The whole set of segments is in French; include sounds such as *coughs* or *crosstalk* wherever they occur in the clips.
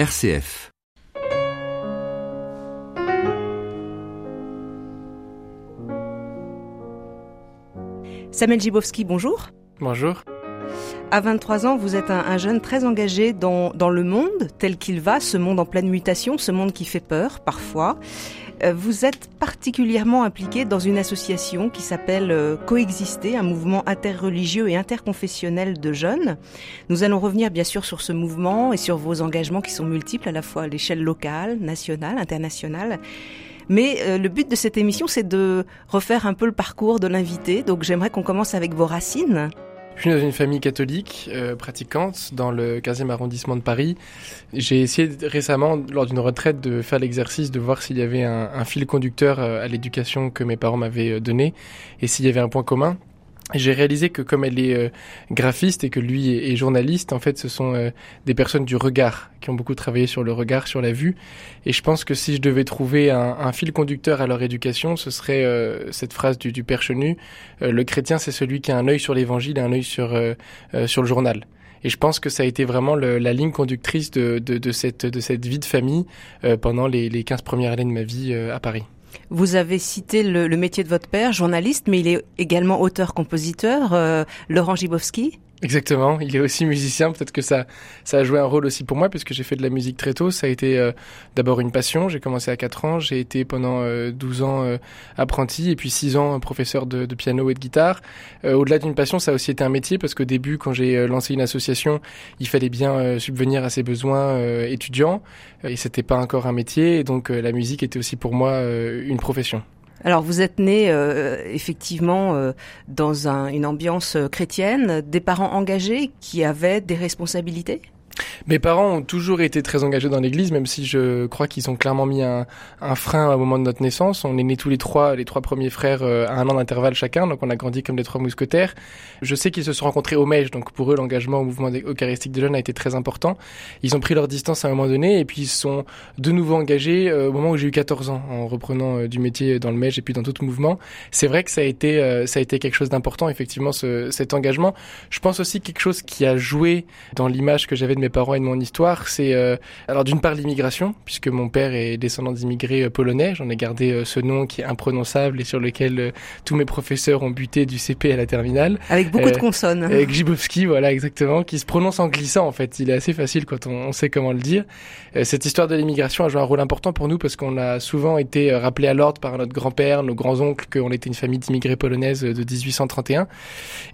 RCF. Samuel Gibowski, bonjour. Bonjour. À 23 ans, vous êtes un, un jeune très engagé dans, dans le monde tel qu'il va, ce monde en pleine mutation, ce monde qui fait peur parfois. Euh, Vous êtes particulièrement impliqué dans une association qui s'appelle euh, Coexister, un mouvement interreligieux et interconfessionnel de jeunes. Nous allons revenir bien sûr sur ce mouvement et sur vos engagements qui sont multiples à la fois à l'échelle locale, nationale, internationale. Mais euh, le but de cette émission, c'est de refaire un peu le parcours de l'invité. Donc j'aimerais qu'on commence avec vos racines. Je suis dans une famille catholique euh, pratiquante dans le 15e arrondissement de Paris. J'ai essayé récemment, lors d'une retraite, de faire l'exercice de voir s'il y avait un, un fil conducteur euh, à l'éducation que mes parents m'avaient euh, donné et s'il y avait un point commun. J'ai réalisé que comme elle est euh, graphiste et que lui est, journaliste, en fait, ce sont euh, des personnes du regard qui ont beaucoup travaillé sur le regard, sur la vue. Et je pense que si je devais trouver un, fil conducteur à leur éducation, ce serait euh, cette phrase du, du Père Chenu le chrétien, c'est celui qui a un œil sur l'évangile et un œil sur, sur le journal. Et je pense que ça a été vraiment la ligne conductrice de, de, de, cette, de cette vie de famille pendant les, les 15 premières années de ma vie à Paris. Vous avez cité le, le métier de votre père, journaliste, mais il est également auteur-compositeur, euh, Laurent Gibowski. Exactement, il est aussi musicien, peut-être que ça, ça a joué un rôle aussi pour moi, puisque j'ai fait de la musique très tôt. Ça a été euh, d'abord une passion, j'ai commencé à 4 ans, j'ai été pendant euh, 12 ans euh, apprenti, et puis 6 ans euh, professeur de, de piano et de guitare. Euh, Au-delà d'une passion, ça a aussi été un métier, parce qu'au début, quand j'ai euh, lancé une association, il fallait bien subvenir à ses besoins étudiants, et c'était pas encore un métier, et donc la musique était aussi pour moi une profession. Alors vous êtes né euh, effectivement euh, dans un- une ambiance euh, chrétienne, des parents engagés qui avaient des responsabilités? Mes parents ont toujours été très engagés dans l'église, même si je crois qu'ils ont clairement mis un, frein au moment de notre naissance. On est nés tous les trois, les trois premiers frères, euh, à un an d'intervalle chacun, donc on a grandi comme des trois mousquetaires. Je sais qu'ils se sont rencontrés au Mège, donc pour eux l'engagement au mouvement eucharistique des jeunes a été très important. Ils ont pris leur distance à un moment donné, et puis ils se sont de nouveau engagés euh, au moment où j'ai eu 14 ans, en reprenant euh, du métier dans le Mège et puis dans tout mouvement. C'est vrai que ça a été, ça a été quelque chose d'important, effectivement, ce, cet engagement. Je pense aussi quelque chose qui a joué dans l'image que j'avais de mes parents et de mon histoire, c'est euh, alors d'une part l'immigration, puisque mon père est descendant d'immigrés euh, polonais, j'en ai gardé euh, ce nom qui est imprononçable et sur lequel tous mes professeurs ont buté du CP à la terminale. Avec beaucoup de consonnes. Avec Gibowski, voilà exactement, qui se prononce en glissant en fait. Il est assez facile quand on, on sait comment le dire. Cette histoire de l'immigration a joué un rôle important pour nous parce qu'on a souvent été rappelé à l'ordre par notre grand-père, nos grands-oncles, qu'on était une famille d'immigrés polonaises de 1831.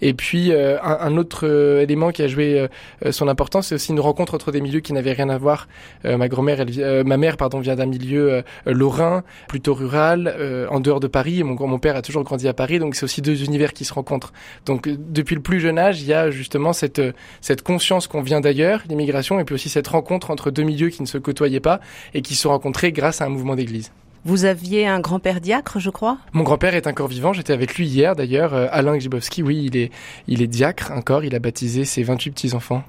Et puis un, un autre élément qui a joué son importance, c'est aussi une rencontre entre des milieux qui n'avaient rien à voir. Euh, ma grand-mère, euh, ma mère, pardon, vient d'un milieu euh, lorrain, plutôt rural, en dehors de Paris. Et mon, père a toujours grandi à Paris, donc c'est aussi deux univers qui se rencontrent. Donc depuis le plus jeune âge, il y a justement cette cette conscience qu'on vient d'ailleurs, l'immigration, et puis aussi cette rencontre entre deux milieux qui ne se côtoyaient pas et qui se sont rencontrés grâce à un mouvement d'église. Vous aviez un grand-père diacre, je crois? Mon grand-père est encore vivant, j'étais avec lui hier d'ailleurs, Alain Gzibowski, oui, il est il est diacre encore, il a baptisé ses 28 petits-enfants.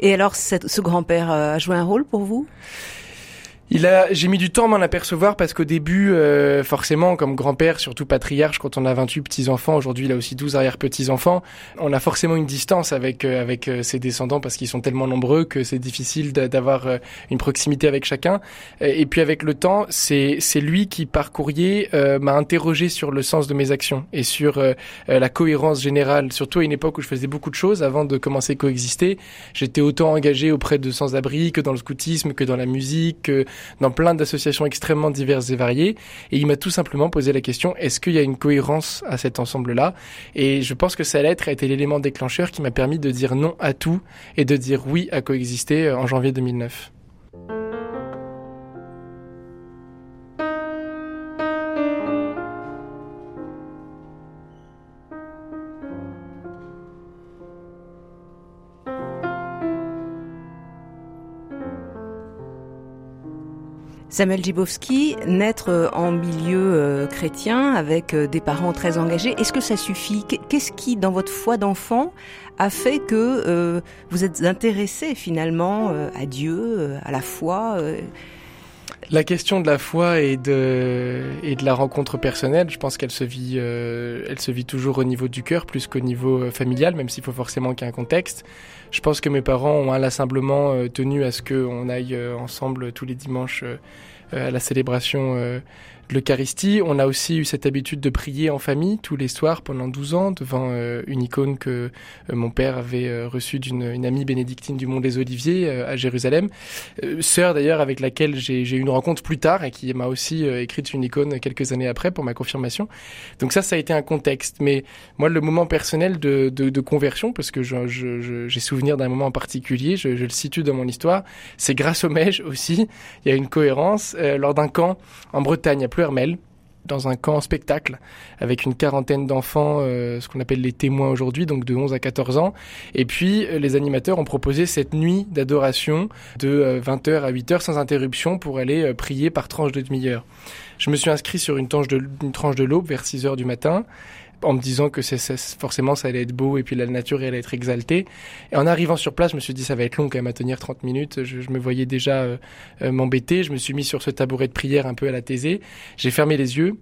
Et alors ce grand-père euh, a joué un rôle pour vous? Il a, j'ai mis du temps à m'en apercevoir parce qu'au début, euh, forcément, comme grand-père, surtout patriarche, quand on a 28 petits-enfants, aujourd'hui il a aussi 12 arrière-petits-enfants, on a forcément une distance avec euh, avec euh, ses descendants parce qu'ils sont tellement nombreux que c'est difficile d'a- d'avoir euh, une proximité avec chacun. Et puis avec le temps, c'est c'est lui qui par courrier euh, m'a interrogé sur le sens de mes actions et sur la cohérence générale, surtout à une époque où je faisais beaucoup de choses avant de commencer coexister. J'étais autant engagé auprès de sans-abri que dans le scoutisme, que dans la musique, que dans plein d'associations extrêmement diverses et variées. Et il m'a tout simplement posé la question, est-ce qu'il y a une cohérence à cet ensemble-là? Et je pense que sa lettre a été l'élément déclencheur qui m'a permis de dire non à tout et de dire oui à coexister euh, en janvier 2009. Samuel Gibowski, naître euh, en milieu euh, chrétien avec euh, des parents très engagés, est-ce que ça suffit? Qu'est- Qu'est-ce qui, dans votre foi d'enfant, a fait que vous êtes intéressé finalement à Dieu, à la foi La question de la foi et de, et de la rencontre personnelle, je pense qu'elle se vit, euh, elle se vit toujours au niveau du cœur plus qu'au niveau euh, familial, même s'il faut forcément qu'il y ait un contexte. Je pense que mes parents ont inlassablement euh, tenu à ce qu'on aille ensemble tous les dimanches à la célébration l'Eucharistie. On a aussi eu cette habitude de prier en famille tous les soirs pendant 12 ans devant euh, une icône que euh, mon père avait euh, reçue d'une amie bénédictine du Mont des Oliviers à Jérusalem. sœur d'ailleurs avec laquelle j'ai eu une rencontre plus tard et qui m'a aussi écrite une icône quelques années après pour ma confirmation. Donc ça, ça a été un contexte. Mais moi, le moment personnel de, conversion, parce que j'ai souvenir d'un moment en particulier, je, je, le situe dans mon histoire, c'est grâce au Mège aussi. Il y a une cohérence. lors d'un camp en Bretagne, Dans un camp spectacle avec une quarantaine d'enfants, euh, ce qu'on appelle les témoins aujourd'hui, donc de 11 à 14 ans. Et puis euh, les animateurs ont proposé cette nuit d'adoration de 20h euh, à 8h sans interruption pour aller prier par tranche de demi-heure. Je me suis inscrit sur une tranche de, une tranche de l'aube vers 6 h du matin en me disant que c'est, forcément ça allait être beau et puis la nature allait être exaltée. Et en arrivant sur place, je me suis dit ça va être long quand même à tenir 30 minutes. Je, me voyais déjà euh, euh, m'embêter. Je me suis mis sur ce tabouret de prière un peu à la taisée. J'ai fermé les yeux.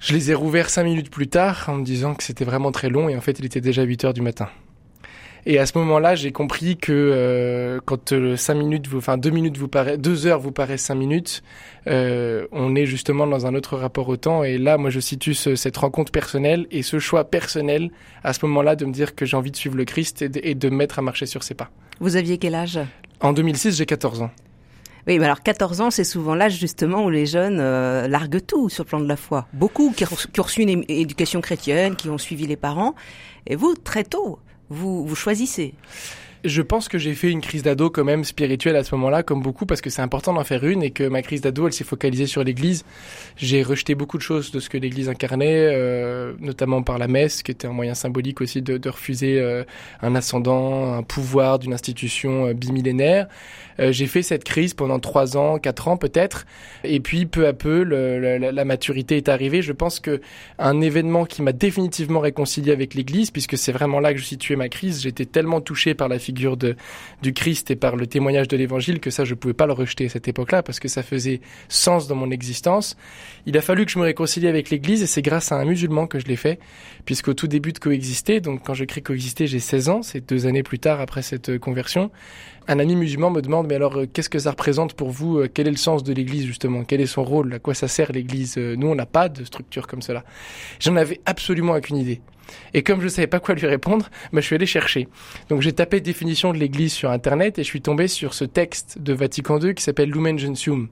Je les ai rouverts cinq minutes plus tard en me disant que c'était vraiment très long et en fait il était déjà 8 heures du matin. Et à ce moment-là, j'ai compris que euh, quand euh, cinq minutes, vous, enfin deux minutes vous paraît, deux heures vous paraissent cinq minutes, euh, on est justement dans un autre rapport au temps. Et là, moi, je situe cette rencontre personnelle et ce choix personnel à ce moment-là de me dire que j'ai envie de suivre le Christ et de, et de me mettre à marcher sur ses pas. Vous aviez quel âge? En 2006, j'ai 14 ans. Oui, mais alors 14 ans, c'est souvent l'âge justement où les jeunes euh, larguent tout sur le plan de la foi. Beaucoup qui, qui ont reçu une éducation chrétienne, qui ont suivi les parents. Et vous, très tôt, vous, vous choisissez. Je pense que j'ai fait une crise d'ado quand même spirituelle à ce moment-là, comme beaucoup, parce que c'est important d'en faire une et que ma crise d'ado, elle s'est focalisée sur l'Église. J'ai rejeté beaucoup de choses de ce que l'Église incarnait, euh, notamment par la messe, qui était un moyen symbolique aussi de, refuser euh, un ascendant, un pouvoir d'une institution euh, bimillénaire. Euh, j'ai fait cette crise pendant trois ans, quatre ans peut-être, et puis peu à peu, la, maturité est arrivée. Je pense que un événement qui m'a définitivement réconcilié avec l'Église, puisque c'est vraiment là que je situais ma crise, j'étais tellement touché par la figure de, du Christ et par le témoignage de l'Évangile que ça, je pouvais pas le rejeter à cette époque-là, parce que ça faisait sens dans mon existence. Il a fallu que je me réconcilie avec l'Église, et c'est grâce à un musulman que je l'ai fait, puisqu'au tout début de coexister, donc quand je crée coexister, j'ai 16 ans, c'est deux années plus tard après cette conversion, un ami musulman me demande, mais alors, euh, qu'est-ce que ça représente pour vous euh, Quel est le sens de l'Église, justement? Quel est son rôle? À quoi ça sert l'Église? Euh, Nous, on n'a pas de structure comme cela. J'en avais absolument aucune idée. Et comme je ne savais pas quoi lui répondre, bah, je suis allé chercher. Donc j'ai tapé définition de l'Église sur Internet et je suis tombé sur ce texte de Vatican II qui s'appelle Lumen Gentium,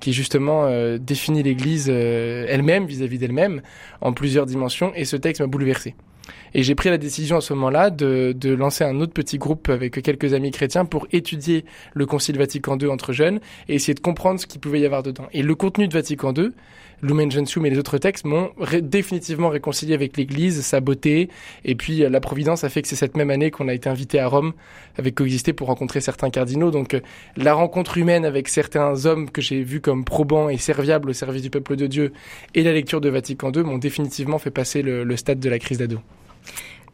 qui justement définit l'Église elle-même vis-à-vis d'elle-même en plusieurs dimensions. Et ce texte m'a bouleversé. Et j'ai pris la décision à ce moment-là de, de, lancer un autre petit groupe avec quelques amis chrétiens pour étudier le Concile Vatican II entre jeunes et essayer de comprendre ce qu'il pouvait y avoir dedans. Et le contenu de Vatican II, Lumen Gentium et les autres textes m'ont définitivement réconcilié avec l'Église, sa beauté. Et puis euh, la Providence a fait que c'est cette même année qu'on a été invité à Rome avec Coexister pour rencontrer certains cardinaux. Donc euh, la rencontre humaine avec certains hommes que j'ai vus comme probants et serviables au service du peuple de Dieu et la lecture de Vatican II m'ont définitivement fait passer le, le stade de la crise d'ado.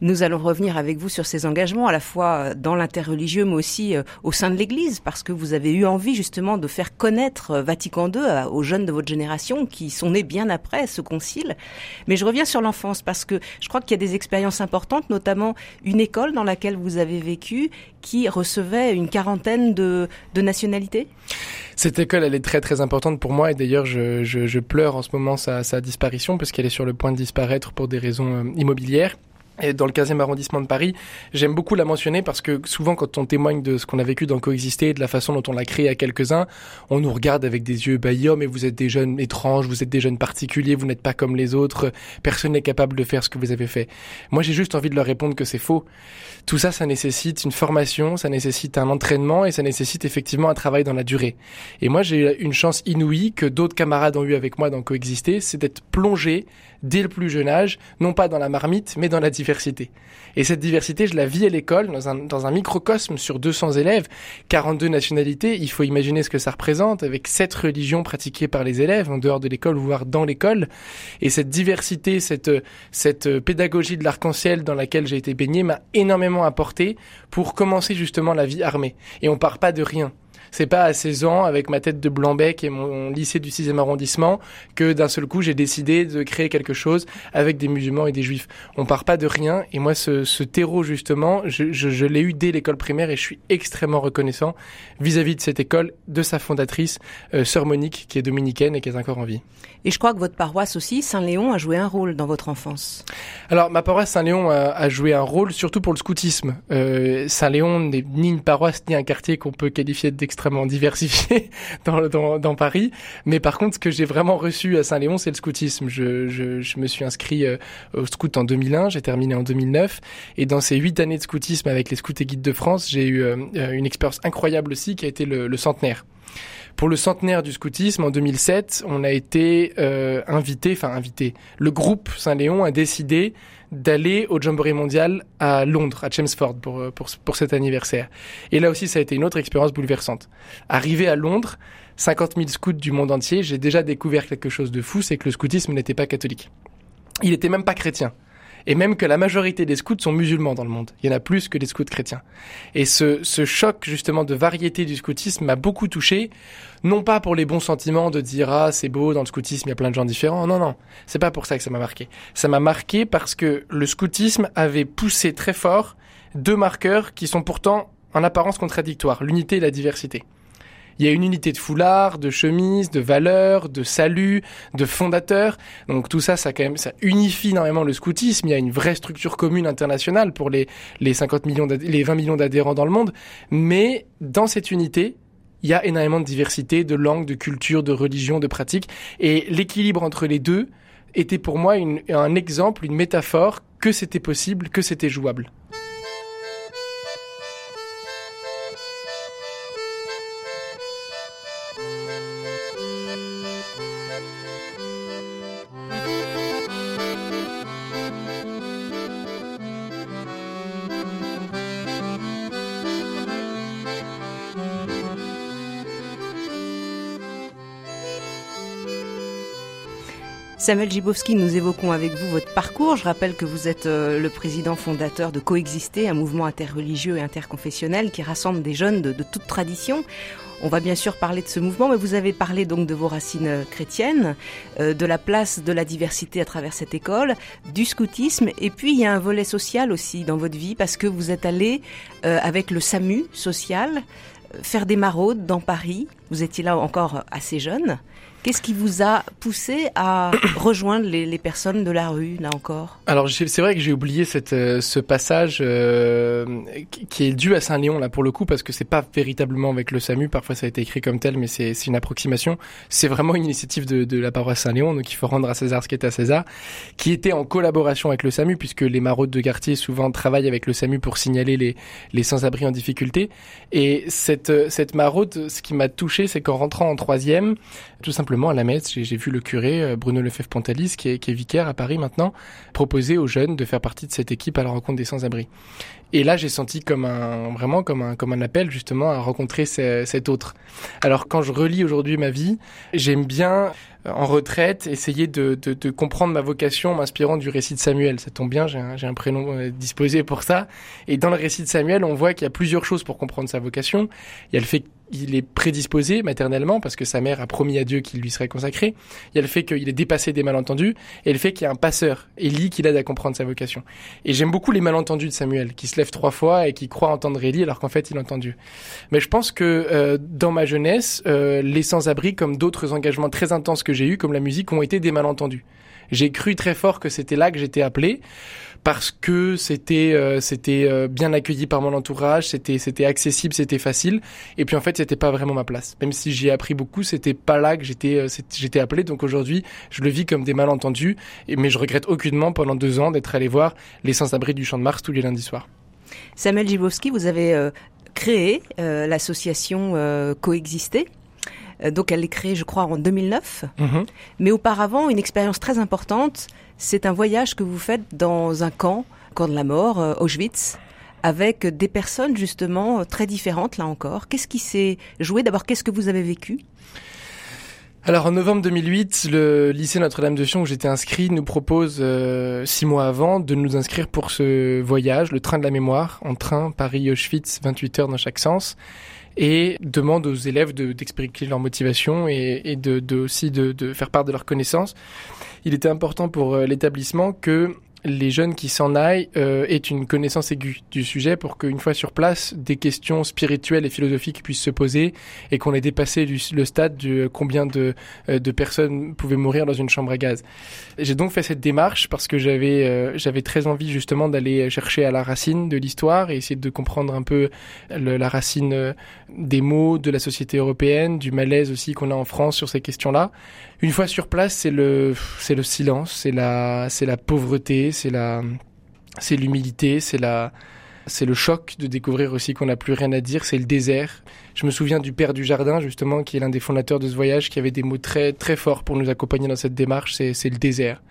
Nous allons revenir avec vous sur ces engagements, à la fois dans l'interreligieux, mais aussi euh, au sein de l'Église, parce que vous avez eu envie justement de faire connaître euh, Vatican II aux jeunes de votre génération qui sont nés bien après ce concile. Mais je reviens sur l'enfance, parce que je crois qu'il y a des expériences importantes, notamment une école dans laquelle vous avez vécu qui recevait une quarantaine de, nationalités. Cette école, elle est très très importante pour moi et d'ailleurs je, je, je pleure en ce moment sa, sa disparition parce qu'elle est sur le point de disparaître pour des raisons euh, immobilières et dans le 15e arrondissement de Paris. J'aime beaucoup la mentionner parce que souvent quand on témoigne de ce qu'on a vécu dans Coexister, de la façon dont on l'a créé à quelques-uns, on nous regarde avec des yeux oh mais vous êtes des jeunes étranges, vous êtes des jeunes particuliers, vous n'êtes pas comme les autres, personne n'est capable de faire ce que vous avez fait. Moi j'ai juste envie de leur répondre que c'est faux. Tout ça, ça nécessite une formation, ça nécessite un entraînement et ça nécessite effectivement un travail dans la durée. Et moi j'ai une chance inouïe que d'autres camarades ont eu avec moi dans Coexister, c'est d'être plongé dès le plus jeune âge, non pas dans la marmite, mais dans la diversité. Et cette diversité, je la vis à l'école, dans un, dans un microcosme sur 200 élèves, 42 nationalités, il faut imaginer ce que ça représente, avec sept religions pratiquées par les élèves, en dehors de l'école, voire dans l'école. Et cette diversité, cette, cette pédagogie de l'arc-en-ciel dans laquelle j'ai été baigné m'a énormément apporté pour commencer justement la vie armée. Et on part pas de rien C'est pas à 16 ans, avec ma tête de Blanc-Bec et mon lycée du 6e arrondissement, que d'un seul coup j'ai décidé de créer quelque chose avec des musulmans et des juifs. On part pas de rien. Et moi, ce, ce terreau, justement, je, je, je l'ai eu dès l'école primaire et je suis extrêmement reconnaissant vis-à-vis de cette école, de sa fondatrice, euh, Sœur Monique, qui est dominicaine et qui est encore en vie. Et je crois que votre paroisse aussi, Saint-Léon, a joué un rôle dans votre enfance. Alors, ma paroisse Saint-Léon a, a, joué un rôle surtout pour le scoutisme. Euh, Saint-Léon n'est ni une paroisse ni un quartier qu'on peut qualifier d'extrêmement diversifié *laughs* dans, Paris. Mais par contre, ce que j'ai vraiment reçu à Saint-Léon, c'est le scoutisme. Je, je, je, me suis inscrit euh, au scout en 2001, j'ai terminé en 2009. Et dans ces huit années de scoutisme avec les scouts et guides de France, j'ai eu euh, une expérience incroyable aussi qui a été le, centenaire. Pour le centenaire du scoutisme, en 2007, on a été euh, invité, enfin invité, le groupe Saint-Léon a décidé d'aller au Jamboree mondial à Londres, à Chelmsford, pour, pour, pour cet anniversaire. Et là aussi, ça a été une autre expérience bouleversante. Arrivé à Londres, 50 000 scouts du monde entier, j'ai déjà découvert quelque chose de fou, c'est que le scoutisme n'était pas catholique. Il était même pas chrétien et même que la majorité des scouts sont musulmans dans le monde. Il y en a plus que des scouts chrétiens. Et ce, ce choc justement de variété du scoutisme m'a beaucoup touché, non pas pour les bons sentiments de dire ah c'est beau dans le scoutisme il y a plein de gens différents, non non, c'est pas pour ça que ça m'a marqué. Ça m'a marqué parce que le scoutisme avait poussé très fort deux marqueurs qui sont pourtant en apparence contradictoires, l'unité et la diversité. Il y a une unité de foulard, de chemise, de valeurs, de salut, de fondateurs. Donc tout ça, ça quand même, ça unifie énormément le scoutisme. Il y a une vraie structure commune internationale pour les, les 50 millions, les 20 millions d'adhérents dans le monde. Mais dans cette unité, il y a énormément de diversité, de langues, de cultures, de religions, de pratiques. Et l'équilibre entre les deux était pour moi un exemple, une métaphore que c'était possible, que c'était jouable. Samuel Gibowski, nous évoquons avec vous votre parcours. Je rappelle que vous êtes le président fondateur de Coexister, un mouvement interreligieux et interconfessionnel qui rassemble des jeunes de, de toute tradition. On va bien sûr parler de ce mouvement, mais vous avez parlé donc de vos racines chrétiennes, euh, de la place de la diversité à travers cette école, du scoutisme, et puis il y a un volet social aussi dans votre vie parce que vous êtes allé euh, avec le SAMU social faire des maraudes dans Paris. Vous étiez là encore assez jeune. Qu'est-ce qui vous a poussé à *coughs* rejoindre les, les, personnes de la rue, là encore? Alors, c'est vrai que j'ai oublié cette, euh, ce passage euh, qui est dû à Saint-Léon, là, pour le coup, parce que c'est pas véritablement avec le SAMU. Parfois, ça a été écrit comme tel, mais c'est une approximation. C'est vraiment une initiative de, de la paroisse Saint-Léon, donc il faut rendre à César ce qui est à César, qui était en collaboration avec le SAMU, puisque les maraudes de quartier souvent travaillent avec le SAMU pour signaler les, les sans-abri en difficulté. Et cette, cette maraude, ce qui m'a touché, c'est qu'en rentrant en troisième, tout simplement, à la messe, j'ai vu le curé euh, Bruno Lefebvre-Pontalis, qui est, qui est vicaire à Paris maintenant, proposer aux jeunes de faire partie de cette équipe à la rencontre des sans-abri. Et là, j'ai senti comme un, vraiment comme un, comme un appel justement à rencontrer ce, cet autre. Alors quand je relis aujourd'hui ma vie, j'aime bien en retraite, essayer de, de, de comprendre ma vocation en m'inspirant du récit de Samuel. Ça tombe bien, j'ai un, un, prénom disposé pour ça. Et dans le récit de Samuel, on voit qu'il y a plusieurs choses pour comprendre sa vocation. Il y a le fait qu'il est prédisposé maternellement parce que sa mère a promis à Dieu qu'il lui serait consacré. Il y a le fait qu'il est dépassé des malentendus et le fait qu'il y a un passeur, Élie, qui l'aide à comprendre sa vocation. Et j'aime beaucoup les malentendus de Samuel, qui se lève trois fois et qui croit entendre Élie alors qu'en fait il a entendu. Mais je pense que euh, dans ma jeunesse, euh, les sans-abri, comme d'autres engagements très intenses que j'ai eus, comme la musique, ont été des malentendus. J'ai cru très fort que c'était là que j'étais appelé parce que c'était euh, c'était euh, bien accueilli par mon entourage, c'était c'était accessible, c'était facile et puis en fait, c'était pas vraiment ma place. Même si j'y ai appris beaucoup, c'était pas là que j'étais euh, j'étais appelé donc aujourd'hui, je le vis comme des malentendus et, mais je regrette aucunement pendant deux ans d'être allé voir les sans-abri du Champ de Mars tous les lundis soirs. Samuel Gibowski, vous avez euh, créé euh, l'association euh, Coexister donc elle est créée, je crois, en 2009. Mmh. Mais auparavant, une expérience très importante, c'est un voyage que vous faites dans un camp, camp de la mort, Auschwitz, avec des personnes justement très différentes, là encore. Qu'est-ce qui s'est joué? D'abord, qu'est-ce que vous avez vécu? Alors en novembre 2008, le lycée Notre-Dame de Sion où j'étais inscrit nous propose euh, six mois avant de nous inscrire pour ce voyage, le train de la mémoire, en train Paris-Auschwitz, 28 heures dans chaque sens. et demande aux élèves d'expliquer leur motivation et, de, aussi de, de, faire part de leurs connaissances. Il était important pour euh, l'établissement que les jeunes qui s'en aillent euh, aient une connaissance aiguë du sujet pour qu'une fois sur place, des questions spirituelles et philosophiques puissent se poser et qu'on ait dépassé le stade de combien de, euh, de personnes pouvaient mourir dans une chambre à gaz. J'ai donc fait cette démarche parce que j'avais euh, j'avais très envie justement d'aller chercher à la racine de l'histoire et essayer de comprendre un peu la racine euh, des mots de la société européenne, du malaise aussi qu'on a en France sur ces questions-là. Une fois sur place, c'est le c'est le silence, c'est la c'est la pauvreté, c'est la c'est l'humilité, c'est la c'est le choc de découvrir aussi qu'on n'a plus rien à dire, c'est le désert. Je me souviens du père du jardin, justement, qui est l'un des fondateurs de ce voyage, qui avait des mots très, très forts pour nous accompagner dans cette démarche, c'est le désert.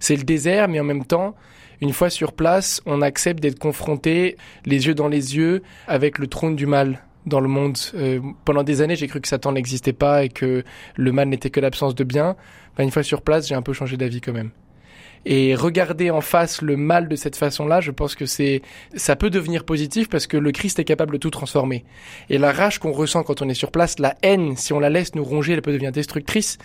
C'est le désert, mais en même temps, une fois sur place, on accepte d'être confronté, les yeux dans les yeux, avec le trône du mal dans le monde. Euh, pendant des années, j'ai cru que Satan n'existait pas et que le mal n'était que l'absence de bien. une fois sur place, j'ai un peu changé d'avis quand même. Et regarder en face le mal de cette façon-là, je pense que c'est, ça peut devenir positif parce que le Christ est capable de tout transformer. Et la rage qu'on ressent quand on est sur place, la haine, si on la laisse nous ronger, elle peut devenir destructrice.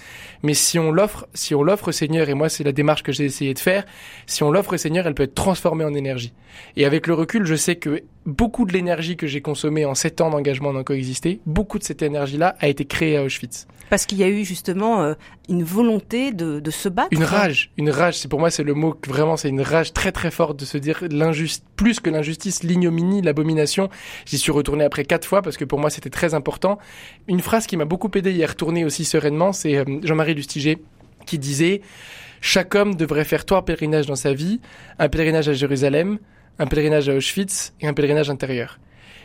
Mais si on l'offre, si on l'offre au Seigneur, et moi c'est la démarche que j'ai essayé de faire, si on l'offre au Seigneur, elle peut être transformée en énergie. Et avec le recul, je sais que beaucoup de l'énergie que j'ai consommée en sept ans d'engagement dans Coexister, beaucoup de cette énergie-là a été créée à Auschwitz. Parce qu'il y a eu justement euh, une volonté de, de, se battre. Une rage, une rage. C'est pour moi c'est le mot que vraiment c'est une rage très très forte de se dire l'injuste, plus que l'injustice, l'ignominie, l'abomination. J'y suis retourné après quatre fois parce que pour moi c'était très important. Une phrase qui m'a beaucoup aidé y retourner aussi sereinement, c'est euh, Jean-Marie Lustiger qui disait chaque homme devrait faire trois pèlerinages dans sa vie, un pèlerinage à Jérusalem, un pèlerinage à Auschwitz et un pèlerinage intérieur.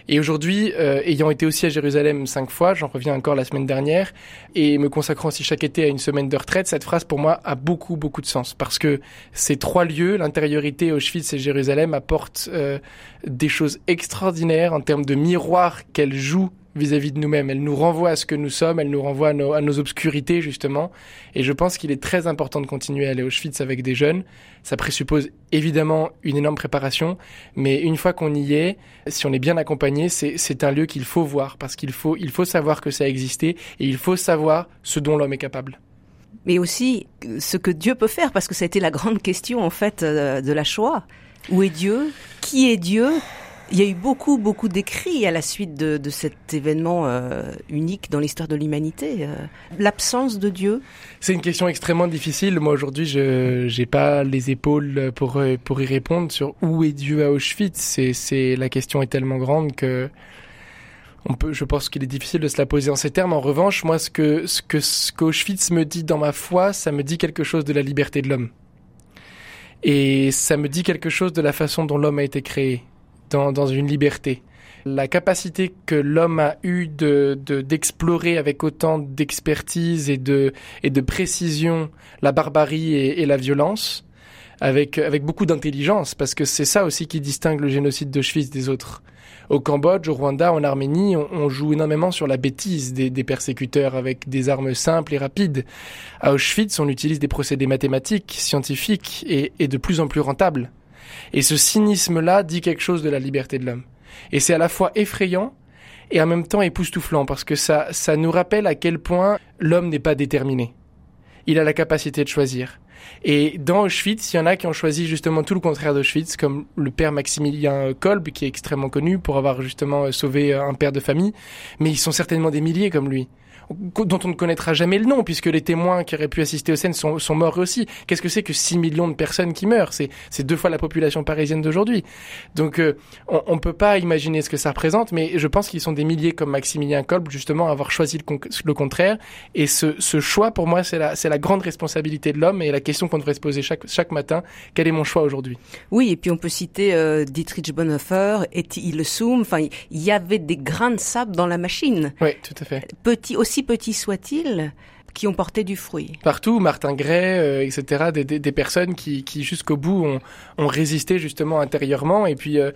Et aujourd'hui, euh, ayant été aussi à Jérusalem cinq fois, j'en reviens encore la semaine dernière, et me consacrant aussi chaque été à une semaine de retraite, cette phrase pour moi a beaucoup beaucoup de sens. Parce que ces trois lieux, l'intériorité, Auschwitz et Jérusalem, apportent euh, des choses extraordinaires en termes de miroir qu'elles jouent vis-à-vis de nous-mêmes. Elle nous renvoie à ce que nous sommes, elle nous renvoie à nos, à obscurités, justement. Et je pense qu'il est très important de continuer à aller au Auschwitz avec des jeunes. Ça présuppose évidemment une énorme préparation, mais une fois qu'on y est, si on est bien accompagné, c'est un lieu qu'il faut voir, parce qu'il faut, il faut savoir que ça a existé, et il faut savoir ce dont l'homme est capable mais aussi ce que Dieu peut faire, parce que ça a été la grande question en fait euh, de la Shoah. Où est Dieu? Qui est Dieu? Il y a eu beaucoup, beaucoup d'écrits à la suite de, cet événement euh, unique dans l'histoire de l'humanité. Euh, L'absence de Dieu C'est une question extrêmement difficile. Moi, aujourd'hui, je n'ai pas les épaules pour, pour y répondre sur où est Dieu à Auschwitz. C'est, la question est tellement grande que je pense qu'il est difficile de se la poser en ces termes. En revanche, moi, ce que, ce qu'Auschwitz me dit dans ma foi, ça me dit quelque chose de la liberté de l'homme. Et ça me dit quelque chose de la façon dont l'homme a été créé dans, une liberté. La capacité que l'homme a eue de, d'explorer avec autant d'expertise et de, et de précision la barbarie et, la violence, avec, avec beaucoup d'intelligence, parce que c'est ça aussi qui distingue le génocide d'Auschwitz des autres. Au Cambodge, au Rwanda, en Arménie, on, joue énormément sur la bêtise des, persécuteurs avec des armes simples et rapides. À Auschwitz, on utilise des procédés mathématiques, scientifiques et, et de plus en plus rentables. Et ce cynisme-là dit quelque chose de la liberté de l'homme. Et c'est à la fois effrayant et en même temps époustouflant parce que ça, ça nous rappelle à quel point l'homme n'est pas déterminé. Il a la capacité de choisir. Et dans Auschwitz, il y en a qui ont choisi justement tout le contraire d'Auschwitz, comme le père Maximilien Kolb, qui est extrêmement connu pour avoir justement sauvé un père de famille. Mais ils sont certainement des milliers comme lui dont on ne connaîtra jamais le nom, puisque les témoins qui auraient pu assister aux scènes sont, sont morts aussi. Qu'est-ce que c'est que 6 millions de personnes qui meurent? C'est deux fois la population parisienne d'aujourd'hui. Donc euh, on ne peut pas imaginer ce que ça représente, mais je pense qu'ils sont des milliers comme Maximilien Kolb, justement, à avoir choisi le, le contraire. Et ce, ce choix, pour moi, c'est la, la grande responsabilité de l'homme et la question qu'on devrait se poser chaque, chaque matin. Quel est mon choix aujourd'hui? Oui, et puis on peut citer euh, Dietrich Bonhoeffer, Etty Hillesum. Enfin, il y avait des grains de sable dans la machine. Oui, tout à fait. Petit, aussi petit soit-il, qui ont porté du fruit. Partout, Martin Gray, euh, etc., des, des, des, personnes qui, qui jusqu'au bout ont, ont, résisté justement intérieurement, et puis euh,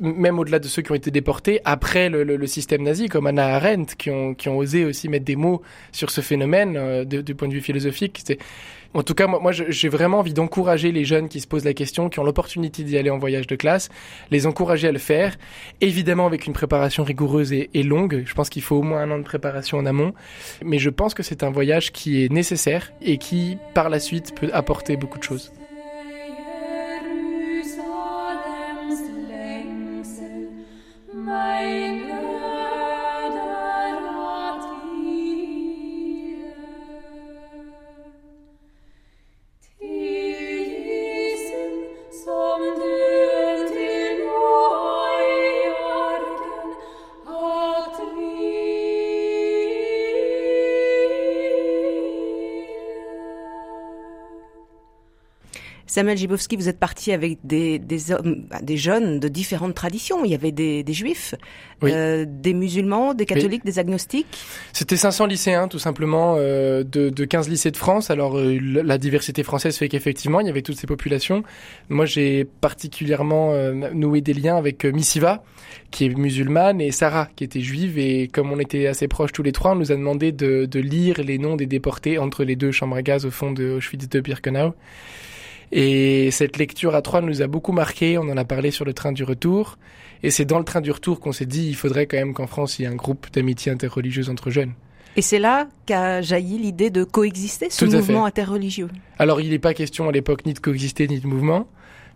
même au-delà de ceux qui ont été déportés après le, le, le, système nazi, comme Anna Arendt, qui ont, qui ont osé aussi mettre des mots sur ce phénomène euh, du point de vue philosophique. En tout cas, moi, j'ai vraiment envie d'encourager les jeunes qui se posent la question, qui ont l'opportunité d'y aller en voyage de classe, les encourager à le faire, évidemment avec une préparation rigoureuse et longue. Je pense qu'il faut au moins un an de préparation en amont, mais je pense que c'est un voyage qui est nécessaire et qui, par la suite, peut apporter beaucoup de choses. Samuel Gibowski, vous êtes parti avec des, des hommes, bah, des jeunes de différentes traditions. Il y avait des, des juifs, oui. euh, des musulmans, des catholiques, oui. des agnostiques. C'était 500 lycéens, tout simplement, euh, de, de 15 lycées de France. Alors, euh, la diversité française fait qu'effectivement, il y avait toutes ces populations. Moi, j'ai particulièrement euh, noué des liens avec euh, Missiva, qui est musulmane, et Sarah, qui était juive. Et comme on était assez proches tous les trois, on nous a demandé de, de lire les noms des déportés entre les deux chambres à gaz au fond de Auschwitz de Birkenau. Et cette lecture à trois nous a beaucoup marqué. On en a parlé sur le train du retour. Et c'est dans le train du retour qu'on s'est dit il faudrait quand même qu'en France il y ait un groupe d'amitié interreligieuse entre jeunes. Et c'est là qu'a jailli l'idée de coexister ce Tout mouvement interreligieux. Alors il n'est pas question à l'époque ni de coexister ni de mouvement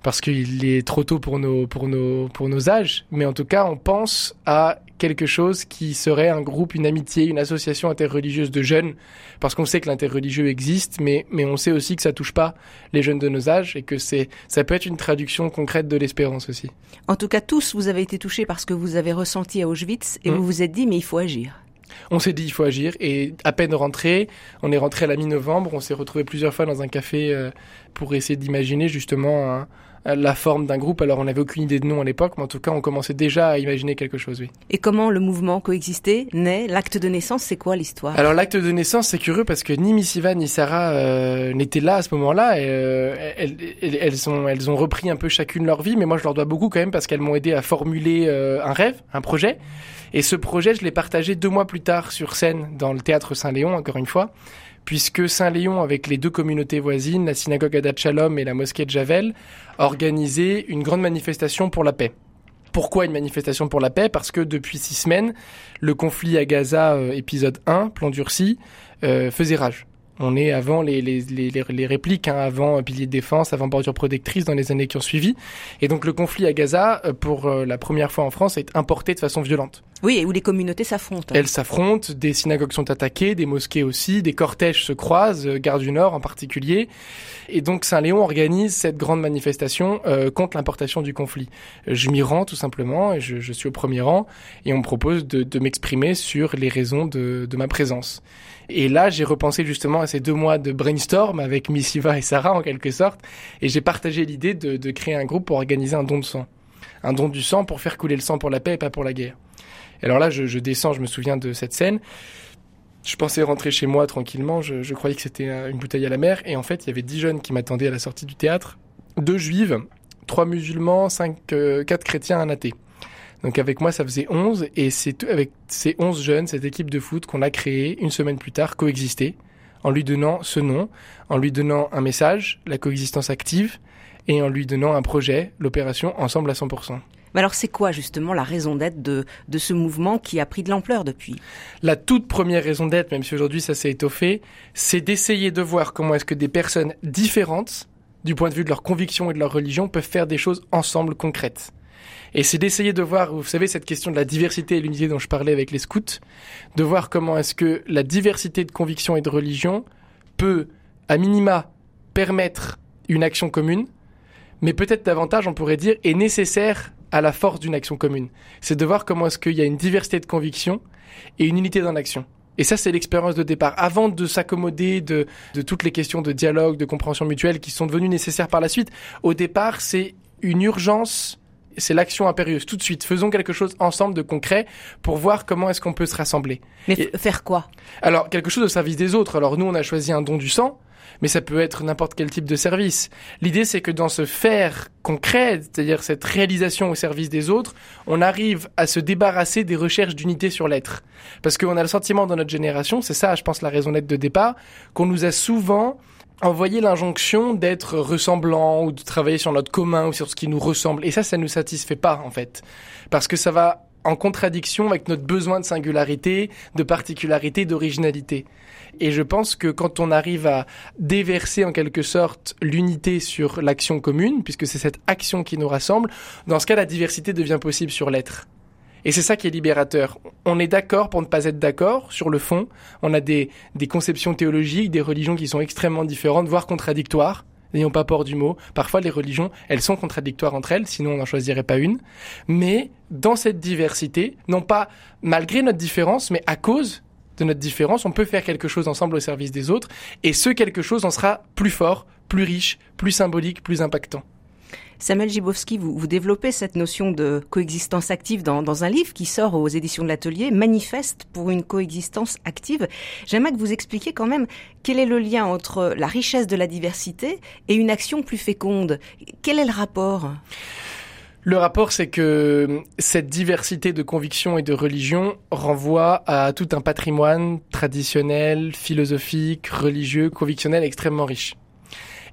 parce qu'il est trop tôt pour nos, pour, nos, pour nos âges, mais en tout cas on pense à quelque chose qui serait un groupe, une amitié, une association interreligieuse de jeunes, parce qu'on sait que l'interreligieux existe, mais, mais on sait aussi que ça touche pas les jeunes de nos âges et que c'est, ça peut être une traduction concrète de l'espérance aussi. En tout cas, tous, vous avez été touchés par ce que vous avez ressenti à Auschwitz et mmh. vous vous êtes dit, mais il faut agir. On s'est dit il faut agir et à peine rentré, on est rentré à la mi-novembre, on s'est retrouvé plusieurs fois dans un café euh, pour essayer d'imaginer justement un, la forme d'un groupe. Alors on n'avait aucune idée de nom à l'époque, mais en tout cas on commençait déjà à imaginer quelque chose, oui. Et comment le mouvement coexistait, naît L'acte de naissance, c'est quoi l'histoire? Alors l'acte de naissance, c'est curieux parce que ni Missiva ni Sarah euh, n'étaient là à ce moment-là. Et, euh, elles, elles, ont, elles ont repris un peu chacune leur vie, mais moi je leur dois beaucoup quand même parce qu'elles m'ont aidé à formuler euh, un rêve, un projet. Et ce projet, je l'ai partagé deux mois plus tard sur scène dans le théâtre Saint-Léon, encore une fois puisque Saint-Léon, avec les deux communautés voisines, la synagogue Adat et la mosquée de Javel, a organisé une grande manifestation pour la paix. Pourquoi une manifestation pour la paix? Parce que depuis six semaines, le conflit à Gaza, euh, épisode 1, plan durci, euh, faisait rage. On est avant les, répliques, hein, avant pilier de défense, avant bordure protectrice dans les années qui ont suivi. Et donc le conflit à Gaza, pour la première fois en France, est importé de façon violente. Oui, et où les communautés s'affrontent. Elles s'affrontent, des synagogues sont attaquées, des mosquées aussi, des cortèges se croisent, Gare du Nord en particulier. Et donc Saint-Léon organise cette grande manifestation euh, contre l'importation du conflit. Je m'y rends tout simplement, et je, je, suis au premier rang, et on me propose de, de m'exprimer sur les raisons de, de ma présence. Et là, j'ai repensé justement à ces deux mois de brainstorm avec Missiva et Sarah en quelque sorte, et j'ai partagé l'idée de, de créer un groupe pour organiser un don de sang. Un don du sang pour faire couler le sang pour la paix et pas pour la guerre. Alors là, je, descends, je me souviens de cette scène. Je pensais rentrer chez moi tranquillement, je, je croyais que c'était une bouteille à la mer, et en fait, il y avait dix jeunes qui m'attendaient à la sortie du théâtre, deux juives, trois musulmans, cinq, euh, quatre chrétiens, un athée. Donc avec moi, ça faisait 11 et c'est avec ces 11 jeunes, cette équipe de foot qu'on a créée une semaine plus tard, coexister, en lui donnant ce nom, en lui donnant un message, la coexistence active, et en lui donnant un projet, l'opération Ensemble à 100%. Mais alors c'est quoi justement la raison d'être de, ce mouvement qui a pris de l'ampleur depuis? La toute première raison d'être, même si aujourd'hui ça s'est étoffé, c'est d'essayer de voir comment est-ce que des personnes différentes, du point de vue de leur conviction et de leur religion, peuvent faire des choses ensemble concrètes. Et c'est d'essayer de voir, vous savez, cette question de la diversité et l'unité dont je parlais avec les scouts, de voir comment est-ce que la diversité de conviction et de religion peut, à minima, permettre une action commune, mais peut-être davantage, on pourrait dire, est nécessaire à la force d'une action commune. C'est de voir comment est-ce qu'il y a une diversité de conviction et une unité dans l'action. Et ça, c'est l'expérience de départ. Avant de s'accommoder de, de toutes les questions de dialogue, de compréhension mutuelle qui sont devenues nécessaires par la suite, au départ, c'est une urgence c'est l'action impérieuse. Tout de suite, faisons quelque chose ensemble de concret pour voir comment est-ce qu'on peut se rassembler. Mais faire quoi? Alors, quelque chose au service des autres. Alors, nous, on a choisi un don du sang mais ça peut être n'importe quel type de service. L'idée, c'est que dans ce faire concret, c'est-à-dire cette réalisation au service des autres, on arrive à se débarrasser des recherches d'unité sur l'être. Parce qu'on a le sentiment dans notre génération, c'est ça, je pense, la raison d'être de départ, qu'on nous a souvent envoyé l'injonction d'être ressemblant ou de travailler sur notre commun ou sur ce qui nous ressemble. Et ça, ça nous satisfait pas, en fait. Parce que ça va en contradiction avec notre besoin de singularité, de particularité, d'originalité. Et je pense que quand on arrive à déverser en quelque sorte l'unité sur l'action commune, puisque c'est cette action qui nous rassemble, dans ce cas, la diversité devient possible sur l'être. Et c'est ça qui est libérateur. On est d'accord pour ne pas être d'accord sur le fond. On a des, des conceptions théologiques, des religions qui sont extrêmement différentes, voire contradictoires. N'ayons pas peur du mot. Parfois, les religions, elles sont contradictoires entre elles, sinon on n'en choisirait pas une. Mais dans cette diversité, non pas malgré notre différence, mais à cause de notre différence, on peut faire quelque chose ensemble au service des autres, et ce quelque chose en sera plus fort, plus riche, plus symbolique, plus impactant. Samuel Gibowski, vous, vous, développez cette notion de coexistence active dans, dans un livre qui sort aux éditions de l'Atelier, Manifeste pour une coexistence active. J'aimerais que vous expliquiez quand même quel est le lien entre la richesse de la diversité et une action plus féconde. Quel est le rapport? Le rapport, c'est que cette diversité de convictions et de religions renvoie à tout un patrimoine traditionnel, philosophique, religieux, convictionnel extrêmement riche.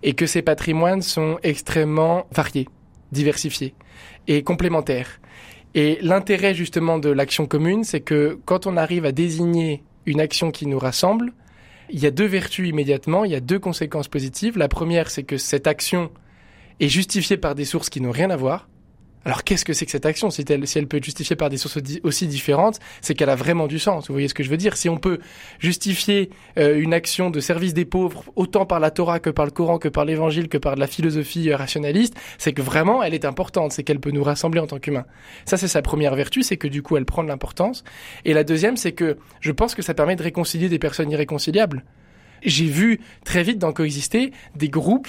Et que ces patrimoines sont extrêmement variés, diversifiés et complémentaires. Et l'intérêt justement de l'action commune, c'est que quand on arrive à désigner une action qui nous rassemble, il y a deux vertus immédiatement, il y a deux conséquences positives. La première, c'est que cette action est justifiée par des sources qui n'ont rien à voir. Alors qu'est-ce que c'est que cette action si elle, peut être justifiée par des sources aussi différentes, c'est qu'elle a vraiment du sens. Vous voyez ce que je veux dire Si on peut justifier euh, une action de service des pauvres autant par la Torah que par le Coran, que par l'Évangile, que par la philosophie euh, rationaliste, c'est que vraiment elle est importante, c'est qu'elle peut nous rassembler en tant qu'humains. Ça c'est sa première vertu, c'est que du coup elle prend de l'importance. Et la deuxième, c'est que je pense que ça permet de réconcilier des personnes irréconciliables. J'ai vu très vite dans coexister des groupes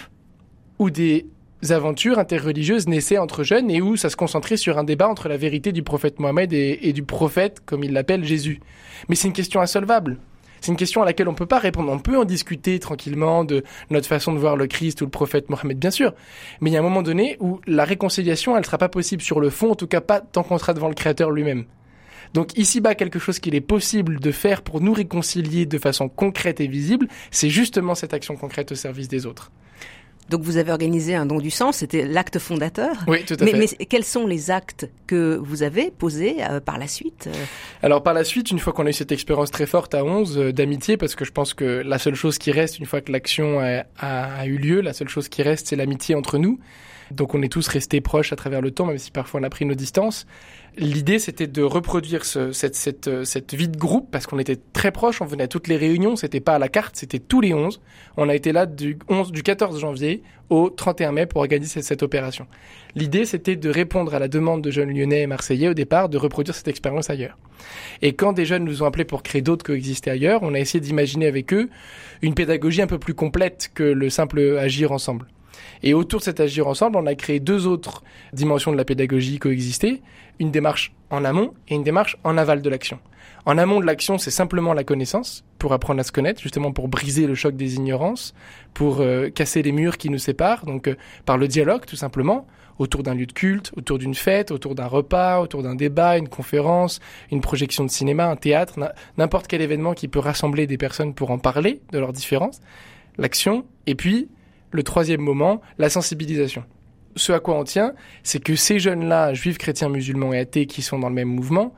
ou des aventures interreligieuses naissaient entre jeunes et où ça se concentrait sur un débat entre la vérité du prophète Mohammed et, du prophète, comme il l'appelle, Jésus. Mais c'est une question insolvable. C'est une question à laquelle on ne peut pas répondre. On peut en discuter tranquillement de notre façon de voir le Christ ou le prophète Mohammed, bien sûr. Mais il y a un moment donné où la réconciliation, elle ne sera pas possible sur le fond, en tout cas pas tant qu'on sera devant le Créateur lui-même. Donc ici-bas, quelque chose qu'il est possible de faire pour nous réconcilier de façon concrète et visible, c'est justement cette action concrète au service des autres. Donc vous avez organisé un don du sang, c'était l'acte fondateur. Oui, tout à mais, fait. Mais quels sont les actes que vous avez posés euh, par la suite euh Alors par la suite, une fois qu'on a eu cette expérience très forte à 11 euh, d'amitié, parce que je pense que la seule chose qui reste, une fois que l'action a, a, eu lieu, la seule chose qui reste, c'est l'amitié entre nous. Donc on est tous restés proches à travers le temps, même si parfois on a pris nos distances. L'idée, c'était de reproduire ce, cette, cette, cette vie de groupe, parce qu'on était très proches, on venait à toutes les réunions, c'était pas à la carte, c'était tous les 11. On a été là du, 11, du 14 janvier au 31 mai pour organiser cette, cette opération. L'idée, c'était de répondre à la demande de jeunes lyonnais et marseillais au départ de reproduire cette expérience ailleurs. Et quand des jeunes nous ont appelés pour créer d'autres coexister ailleurs, on a essayé d'imaginer avec eux une pédagogie un peu plus complète que le simple agir ensemble. Et autour de cet agir ensemble, on a créé deux autres dimensions de la pédagogie coexister, une démarche en amont et une démarche en aval de l'action. En amont de l'action, c'est simplement la connaissance, pour apprendre à se connaître, justement pour briser le choc des ignorances, pour euh, casser les murs qui nous séparent, donc euh, par le dialogue tout simplement, autour d'un lieu de culte, autour d'une fête, autour d'un repas, autour d'un débat, une conférence, une projection de cinéma, un théâtre, n'importe quel événement qui peut rassembler des personnes pour en parler de leurs différences, l'action, et puis le troisième moment, la sensibilisation. Ce à quoi on tient, c'est que ces jeunes-là, juifs, chrétiens, musulmans et athées qui sont dans le même mouvement,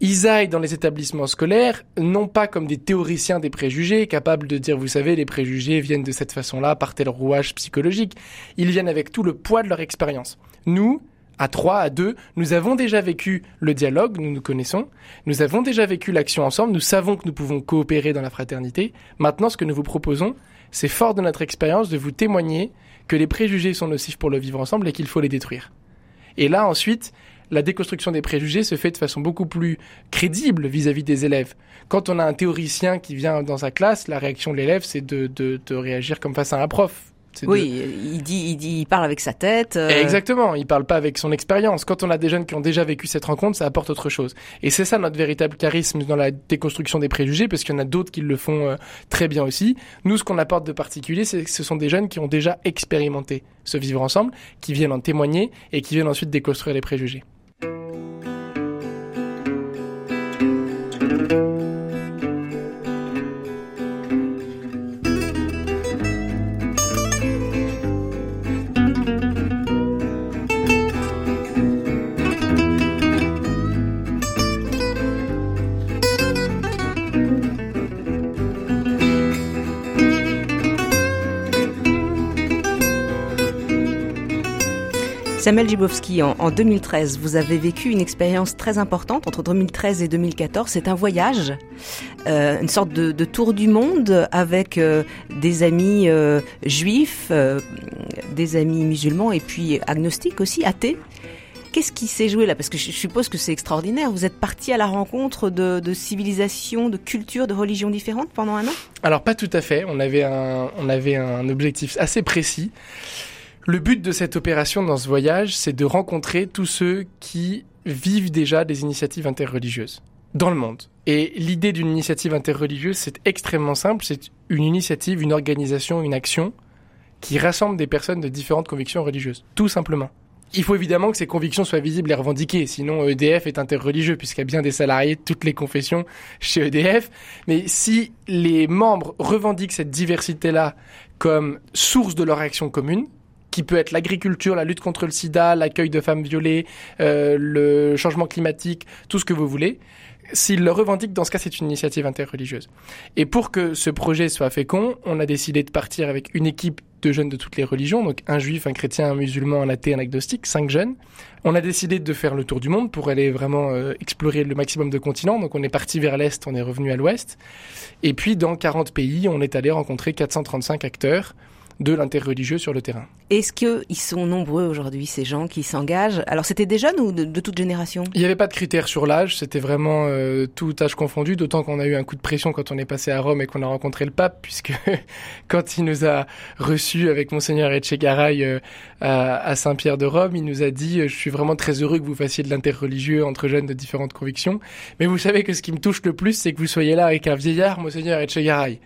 ils aillent dans les établissements scolaires, non pas comme des théoriciens des préjugés, capables de dire, vous savez, les préjugés viennent de cette façon-là, par tel rouage psychologique. Ils viennent avec tout le poids de leur expérience. Nous, à trois, à deux, nous avons déjà vécu le dialogue, nous nous connaissons, nous avons déjà vécu l'action ensemble, nous savons que nous pouvons coopérer dans la fraternité. Maintenant, ce que nous vous proposons, c'est fort de notre expérience de vous témoigner que les préjugés sont nocifs pour le vivre ensemble et qu'il faut les détruire. Et là, ensuite, la déconstruction des préjugés se fait de façon beaucoup plus crédible vis-à-vis des élèves. Quand on a un théoricien qui vient dans sa classe, la réaction de l'élève, c'est de, de, réagir comme face à un prof Oui, il dit, il dit, il parle avec sa tête. Euh. Exactement, il parle pas avec son expérience. Quand on a des jeunes qui ont déjà vécu cette rencontre, ça apporte autre chose. Et c'est ça notre véritable charisme dans la déconstruction des préjugés, parce qu'il y en a d'autres qui le font euh, très bien aussi. Nous, ce qu'on apporte de particulier, c'est que ce sont des jeunes qui ont déjà expérimenté ce vivre ensemble, qui viennent en témoigner et qui viennent ensuite déconstruire les préjugés. Samuel Jibowski, en, 2013, vous avez vécu une expérience très importante entre 2013 et 2014. C'est un voyage, euh, une sorte de, tour du monde avec euh, des amis euh, juifs, des amis musulmans et puis agnostiques aussi, athées. Qu'est-ce qui s'est joué là? Parce que je suppose que c'est extraordinaire. Vous êtes parti à la rencontre de, de, civilisations, de cultures, de religions différentes pendant un an? Alors pas tout à fait. On avait un, on avait un objectif assez précis. Le but de cette opération dans ce voyage, c'est de rencontrer tous ceux qui vivent déjà des initiatives interreligieuses dans le monde. Et l'idée d'une initiative interreligieuse, c'est extrêmement simple. C'est une initiative, une organisation, une action qui rassemble des personnes de différentes convictions religieuses. Tout simplement. Il faut évidemment que ces convictions soient visibles et revendiquées, sinon EDF est interreligieux puisqu'il y a bien des salariés de toutes les confessions chez EDF. Mais si les membres revendiquent cette diversité-là comme source de leur action commune, qui peut être l'agriculture, la lutte contre le sida, l'accueil de femmes violées, euh, le changement climatique, tout ce que vous voulez. S'ils le revendiquent, dans ce cas, c'est une initiative interreligieuse. Et pour que ce projet soit fécond, on a décidé de partir avec une équipe de jeunes de toutes les religions, donc un juif, un chrétien, un musulman, un athée, un agnostique, cinq jeunes. On a décidé de faire le tour du monde pour aller vraiment euh, explorer le maximum de continents. Donc on est parti vers l'Est, on est revenu à l'Ouest. Et puis dans 40 pays, on est allé rencontrer 435 acteurs de l'interreligieux sur le terrain. Est-ce qu'ils sont nombreux aujourd'hui, ces gens qui s'engagent? Alors, c'était des jeunes ou de, toute génération? Il n'y avait pas de critères sur l'âge, c'était vraiment euh, tout âge confondu, d'autant qu'on a eu un coup de pression quand on est passé à Rome et qu'on a rencontré le pape, puisque *laughs* quand il nous a reçus avec Monseigneur Etchegaray euh, à, Saint-Pierre de Rome, il nous a dit euh, Je suis vraiment très heureux que vous fassiez de l'interreligieux entre jeunes de différentes convictions, mais vous savez que ce qui me touche le plus, c'est que vous soyez là avec un vieillard, Monseigneur Etchegaray.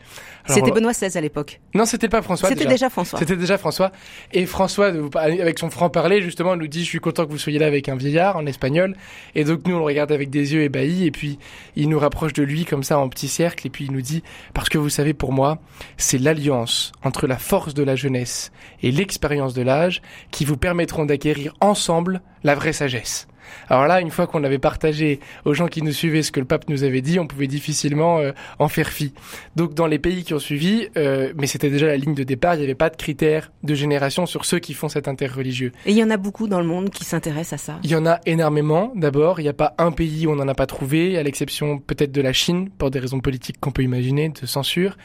C'était Benoît XVI à l'époque. Non, c'était pas François. C'était déjà. François. C'était déjà François. Et François, avec son franc-parler, justement, nous dit, je suis content que vous soyez là avec un vieillard en espagnol. Et donc, nous, on le regarde avec des yeux ébahis. Et puis, il nous rapproche de lui comme ça en petit cercle. Et puis, il nous dit, parce que vous savez, pour moi, c'est l'alliance entre la force de la jeunesse et l'expérience de l'âge qui vous permettront d'acquérir ensemble la vraie sagesse. Alors là, une fois qu'on avait partagé aux gens qui nous suivaient ce que le pape nous avait dit, on pouvait difficilement euh, en faire fi. Donc dans les pays qui ont suivi, euh, mais c'était déjà la ligne de départ, il n'y avait pas de critères de génération sur ceux qui font cet interreligieux. Et il y en a beaucoup dans le monde qui s'intéressent à ça Il y en a énormément. D'abord, il n'y a pas un pays où on n'en a pas trouvé, à l'exception peut-être de la Chine, pour des raisons politiques qu'on peut imaginer, de censure.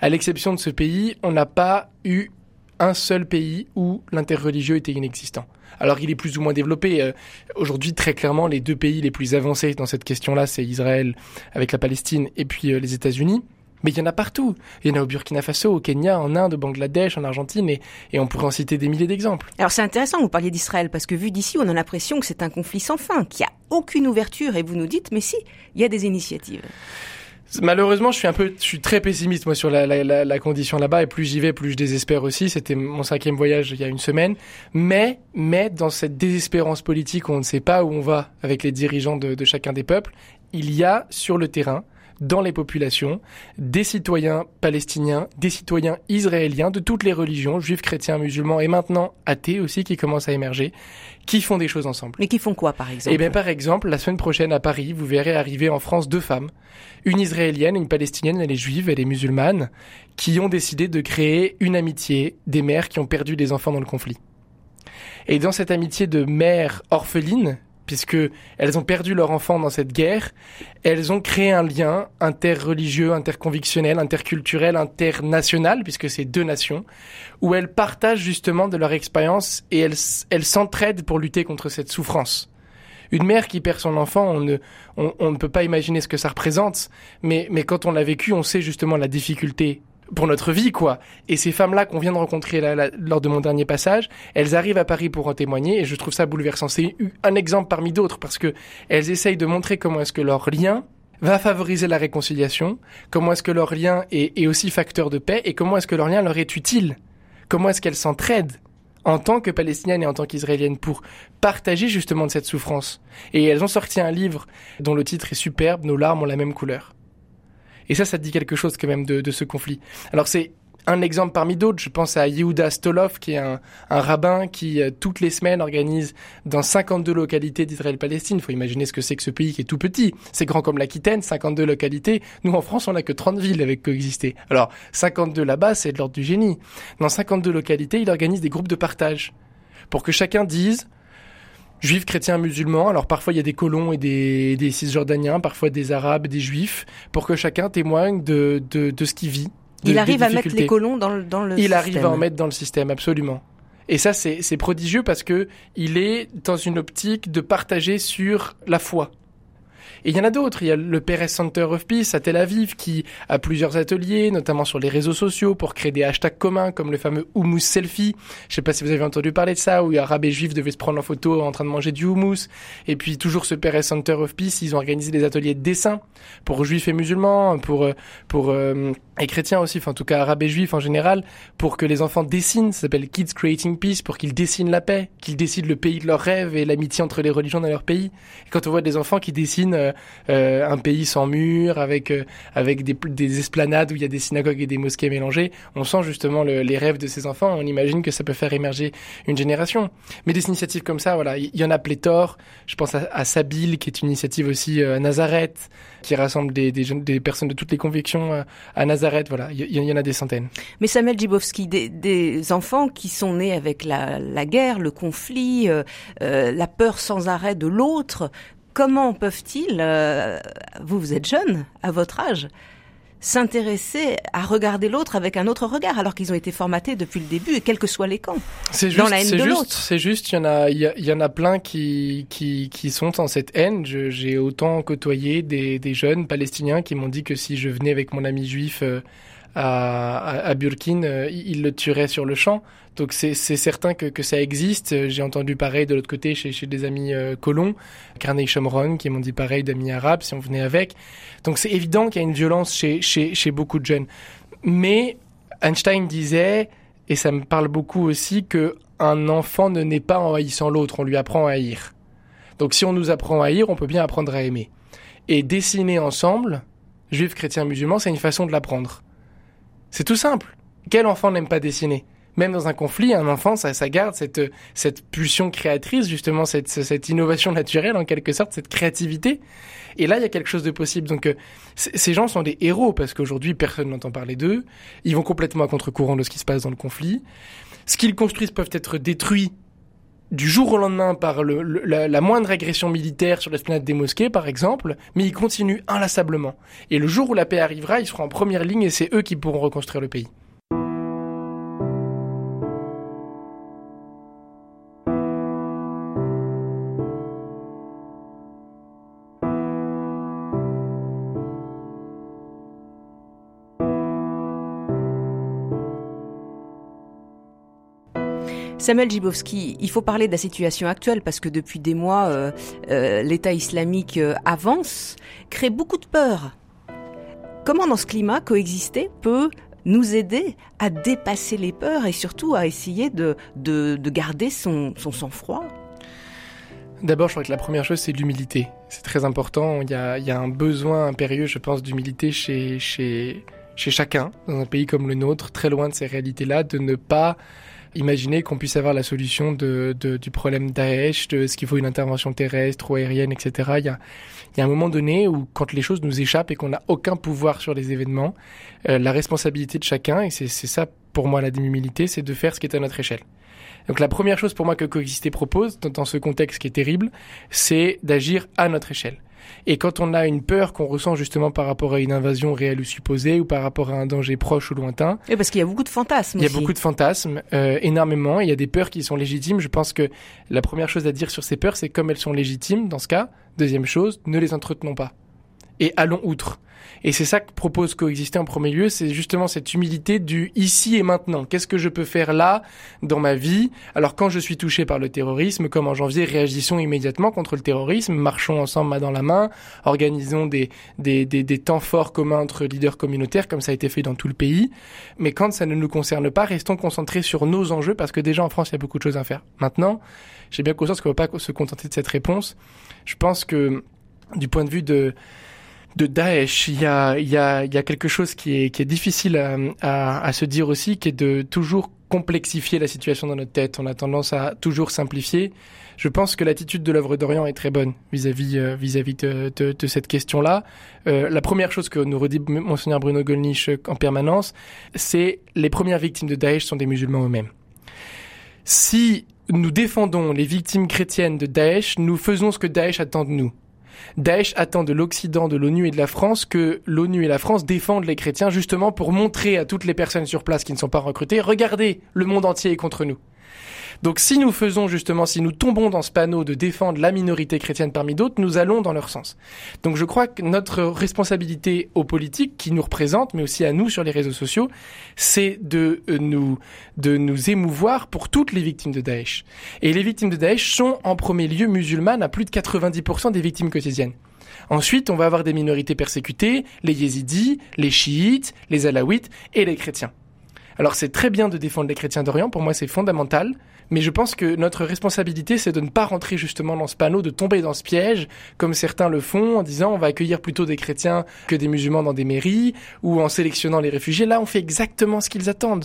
À l'exception de ce pays, on n'a pas eu un seul pays où l'interreligieux était inexistant. Alors il est plus ou moins développé. Euh, aujourd'hui, très clairement, les deux pays les plus avancés dans cette question-là, c'est Israël avec la Palestine et puis euh, les États-Unis. Mais il y en a partout. Il y en a au Burkina Faso, au Kenya, en Inde, au Bangladesh, en Argentine, et, et on pourrait en citer des milliers d'exemples. Alors c'est intéressant vous parliez d'Israël, parce que vu d'ici, on a l'impression que c'est un conflit sans fin, qu'il n'y a aucune ouverture, et vous nous dites, mais si, il y a des initiatives. Malheureusement, je suis un peu, je suis très pessimiste moi sur la, la, la, condition là-bas et plus j'y vais, plus je désespère aussi. C'était mon cinquième voyage il y a une semaine, mais mais dans cette désespérance politique où on ne sait pas où on va avec les dirigeants de, de chacun des peuples, il y a sur le terrain dans les populations des citoyens palestiniens, des citoyens israéliens de toutes les religions, juifs, chrétiens, musulmans et maintenant athées aussi qui commencent à émerger, qui font des choses ensemble. Mais qui font quoi par exemple? Eh bien par exemple, la semaine prochaine à Paris, vous verrez arriver en France deux femmes, une israélienne et une palestinienne, elle est juive, elle est musulmane, qui ont décidé de créer une amitié des mères qui ont perdu des enfants dans le conflit. Et dans cette amitié de mères orphelines, puisque elles ont perdu leur enfant dans cette guerre, elles ont créé un lien interreligieux, interconvictionnel, interculturel, international, puisque c'est deux nations, où elles partagent justement de leur expérience et elles, s'entraident pour lutter contre cette souffrance. Une mère qui perd son enfant, on ne, on, ne peut pas imaginer ce que ça représente, mais, mais quand on l'a vécu, on sait justement la difficulté pour notre vie, quoi. Et ces femmes-là qu'on vient de rencontrer lors de mon dernier passage, elles arrivent à Paris pour en témoigner et je trouve ça bouleversant. C'est un exemple parmi d'autres parce que elles essayent de montrer comment est-ce que leur lien va favoriser la réconciliation, comment est-ce que leur lien est, est aussi facteur de paix et comment est-ce que leur lien leur est utile. Comment est-ce qu'elles s'entraident en tant que palestiniennes et en tant qu'israéliennes pour partager justement de cette souffrance. Et elles ont sorti un livre dont le titre est superbe, Nos larmes ont la même couleur. Et ça, ça dit quelque chose quand même de, ce conflit. Alors c'est un exemple parmi d'autres, je pense à Yehuda Stolov, qui est un, un rabbin qui, euh, toutes les semaines, organise dans 52 localités d'Israël-Palestine. Il faut imaginer ce que c'est que ce pays qui est tout petit. C'est grand comme l'Aquitaine, 52 localités. Nous, en France, on n'a que 30 villes avec coexister. Alors, 52 là-bas, c'est de l'ordre du génie. Dans 52 localités, il organise des groupes de partage pour que chacun dise juifs, chrétiens, musulmans. Alors parfois il y a des colons et des, des cisjordaniens, parfois des arabes, des juifs, pour que chacun témoigne de, de, de ce qu'il vit, il arrive à mettre les colons dans le, dans le il système. arrive à en mettre dans le système, absolument. Et ça, c'est prodigieux parce que il est dans une optique de partager sur la foi. Et il y en a d'autres. Il y a le Perez Center of Peace à Tel Aviv qui a plusieurs ateliers, notamment sur les réseaux sociaux, pour créer des hashtags communs comme le fameux hummus selfie. Je sais pas si vous avez entendu parler de ça, où arabes et juifs devaient se prendre en photo en train de manger du hummus. Et puis toujours ce Perez Center of Peace, ils ont organisé des ateliers de dessin pour juifs et musulmans, pour euh, pour euh, et chrétiens aussi, enfin en tout cas arabes et juifs en général, pour que les enfants dessinent. Ça s'appelle Kids Creating Peace, pour qu'ils dessinent la paix, qu'ils dessinent le pays de leurs rêves et l'amitié entre les religions dans leur pays. Quand on voit des enfants qui dessinent euh, euh, un pays sans murs, avec euh, avec des, des, esplanades où il y a des synagogues et des mosquées mélangées, on sent justement le, les rêves de ces enfants. On imagine que ça peut faire émerger une génération. Mais des initiatives comme ça, voilà, il y, en a pléthore. Je pense à, à Sabil, qui est une initiative aussi à Nazareth, qui rassemble des, des, jeunes, des personnes de toutes les convictions à Nazareth. Voilà, il y, en a des centaines. Mais Samuel Djibowski, des, enfants qui sont nés avec la, la guerre, le conflit, euh, la peur sans arrêt de l'autre, comment peuvent-ils, euh, vous vous êtes jeune à votre âge, s'intéresser à regarder l'autre avec un autre regard alors qu'ils ont été formatés depuis le début et quels que soient les camps c'est juste, dans la haine de l'autre. c'est juste il y en a il y, y, en a plein qui qui qui sont en cette haine. J'ai autant côtoyé des des jeunes palestiniens qui m'ont dit que si je venais avec mon ami juif euh, à, à, Burkine, euh, il le tuerait sur le champ. Donc c'est certain que, ça existe. J'ai entendu pareil de l'autre côté chez, des amis euh, colons, Carney Shomron, qui m'ont dit pareil d'amis arabes si on venait avec. Donc c'est évident qu'il y a une violence chez, chez, chez beaucoup de jeunes. Mais Einstein disait, et ça me parle beaucoup aussi, que un enfant ne naît pas en haïssant l'autre, on lui apprend à haïr. Donc si on nous apprend à haïr, on peut bien apprendre à aimer. Et dessiner ensemble, juifs, chrétiens, musulmans, c'est une façon de l'apprendre. C'est tout simple. Quel enfant n'aime pas dessiner? Même dans un conflit, un enfant, ça, ça garde cette, cette pulsion créatrice, justement, cette, cette innovation naturelle, en quelque sorte, cette créativité. Et là, il y a quelque chose de possible. Donc, euh, ces gens sont des héros, parce qu'aujourd'hui, personne n'entend parler d'eux. Ils vont complètement à contre-courant de ce qui se passe dans le conflit. Ce qu'ils construisent peuvent être détruits du jour au lendemain par le, la, la, moindre agression militaire sur l'esplanade des mosquées, par exemple, mais ils continuent inlassablement. Et le jour où la paix arrivera, ils seront en première ligne et c'est eux qui pourront reconstruire le pays. Samuel Djibowski, il faut parler de la situation actuelle parce que depuis des mois, euh, euh, l'État islamique euh, avance, crée beaucoup de peur. Comment dans ce climat coexister peut nous aider à dépasser les peurs et surtout à essayer de, de, de garder son, son sang-froid? D'abord, je crois que la première chose, c'est l'humilité. C'est très important. Il y, a, il y a un besoin impérieux, je pense, d'humilité chez, chez, chez chacun, dans un pays comme le nôtre, très loin de ces réalités-là, de ne pas Imaginez qu'on puisse avoir la solution de, de, du problème Daesh, de ce qu'il faut une intervention terrestre ou aérienne, etc. Il y a, y a un moment donné où, quand les choses nous échappent et qu'on n'a aucun pouvoir sur les événements, euh, la responsabilité de chacun, et c'est ça pour moi la démumilité, c'est de faire ce qui est à notre échelle. Donc la première chose pour moi que Coexister propose, dans ce contexte qui est terrible, c'est d'agir à notre échelle. Et quand on a une peur qu'on ressent justement par rapport à une invasion réelle ou supposée, ou par rapport à un danger proche ou lointain. Et parce qu'il y a beaucoup de fantasmes. Il y a beaucoup de fantasmes, euh, énormément. Il y a des peurs qui sont légitimes. Je pense que la première chose à dire sur ces peurs, c'est comme elles sont légitimes dans ce cas. Deuxième chose, ne les entretenons pas. et allons outre. Et c'est ça que propose coexister en premier lieu, c'est justement cette humilité du ici et maintenant. Qu'est-ce que je peux faire là dans ma vie? Alors quand je suis touché par le terrorisme, comme en janvier, réagissons immédiatement contre le terrorisme, marchons ensemble main dans la main, organisons des, des, des, des temps forts communs entre leaders communautaires, comme ça a été fait dans tout le pays. Mais quand ça ne nous concerne pas, restons concentrés sur nos enjeux, parce que déjà en France, il y a beaucoup de choses à faire. Maintenant, j'ai bien conscience qu'on ne va pas se contenter de cette réponse. Je pense que du point de vue de de Daesh, il y a, y a, y a quelque chose qui est, qui est difficile à, à, à, se dire aussi, qui est de toujours complexifier la situation dans notre tête. On a tendance à toujours simplifier. Je pense que l'attitude de l'œuvre d'Orient est très bonne vis-à-vis euh, vis-à-vis de, de, de, cette question-là. Euh, la première chose que nous redit monseigneur Bruno Gollnisch en permanence, c'est les premières victimes de Daesh sont des musulmans eux-mêmes. Si nous défendons les victimes chrétiennes de Daesh, nous faisons ce que Daesh attend de nous. Daesh attend de l'Occident, de l'ONU et de la France que l'ONU et la France défendent les chrétiens justement pour montrer à toutes les personnes sur place qui ne sont pas recrutées, regardez, le monde entier est contre nous. Donc si nous faisons justement, si nous tombons dans ce panneau de défendre la minorité chrétienne parmi d'autres, nous allons dans leur sens. Donc je crois que notre responsabilité aux politiques qui nous représentent, mais aussi à nous sur les réseaux sociaux, c'est de euh, nous, de nous émouvoir pour toutes les victimes de Daesh. Et les victimes de Daesh sont en premier lieu musulmanes à plus de 90% des victimes quotidiennes. Ensuite, on va avoir des minorités persécutées, les yézidis, les chiites, les alaouites et les chrétiens. Alors c'est très bien de défendre les chrétiens d'Orient, pour moi c'est fondamental, mais je pense que notre responsabilité, c'est de ne pas rentrer justement dans ce panneau, de tomber dans ce piège, comme certains le font, en disant on va accueillir plutôt des chrétiens que des musulmans dans des mairies, ou en sélectionnant les réfugiés. Là, on fait exactement ce qu'ils attendent.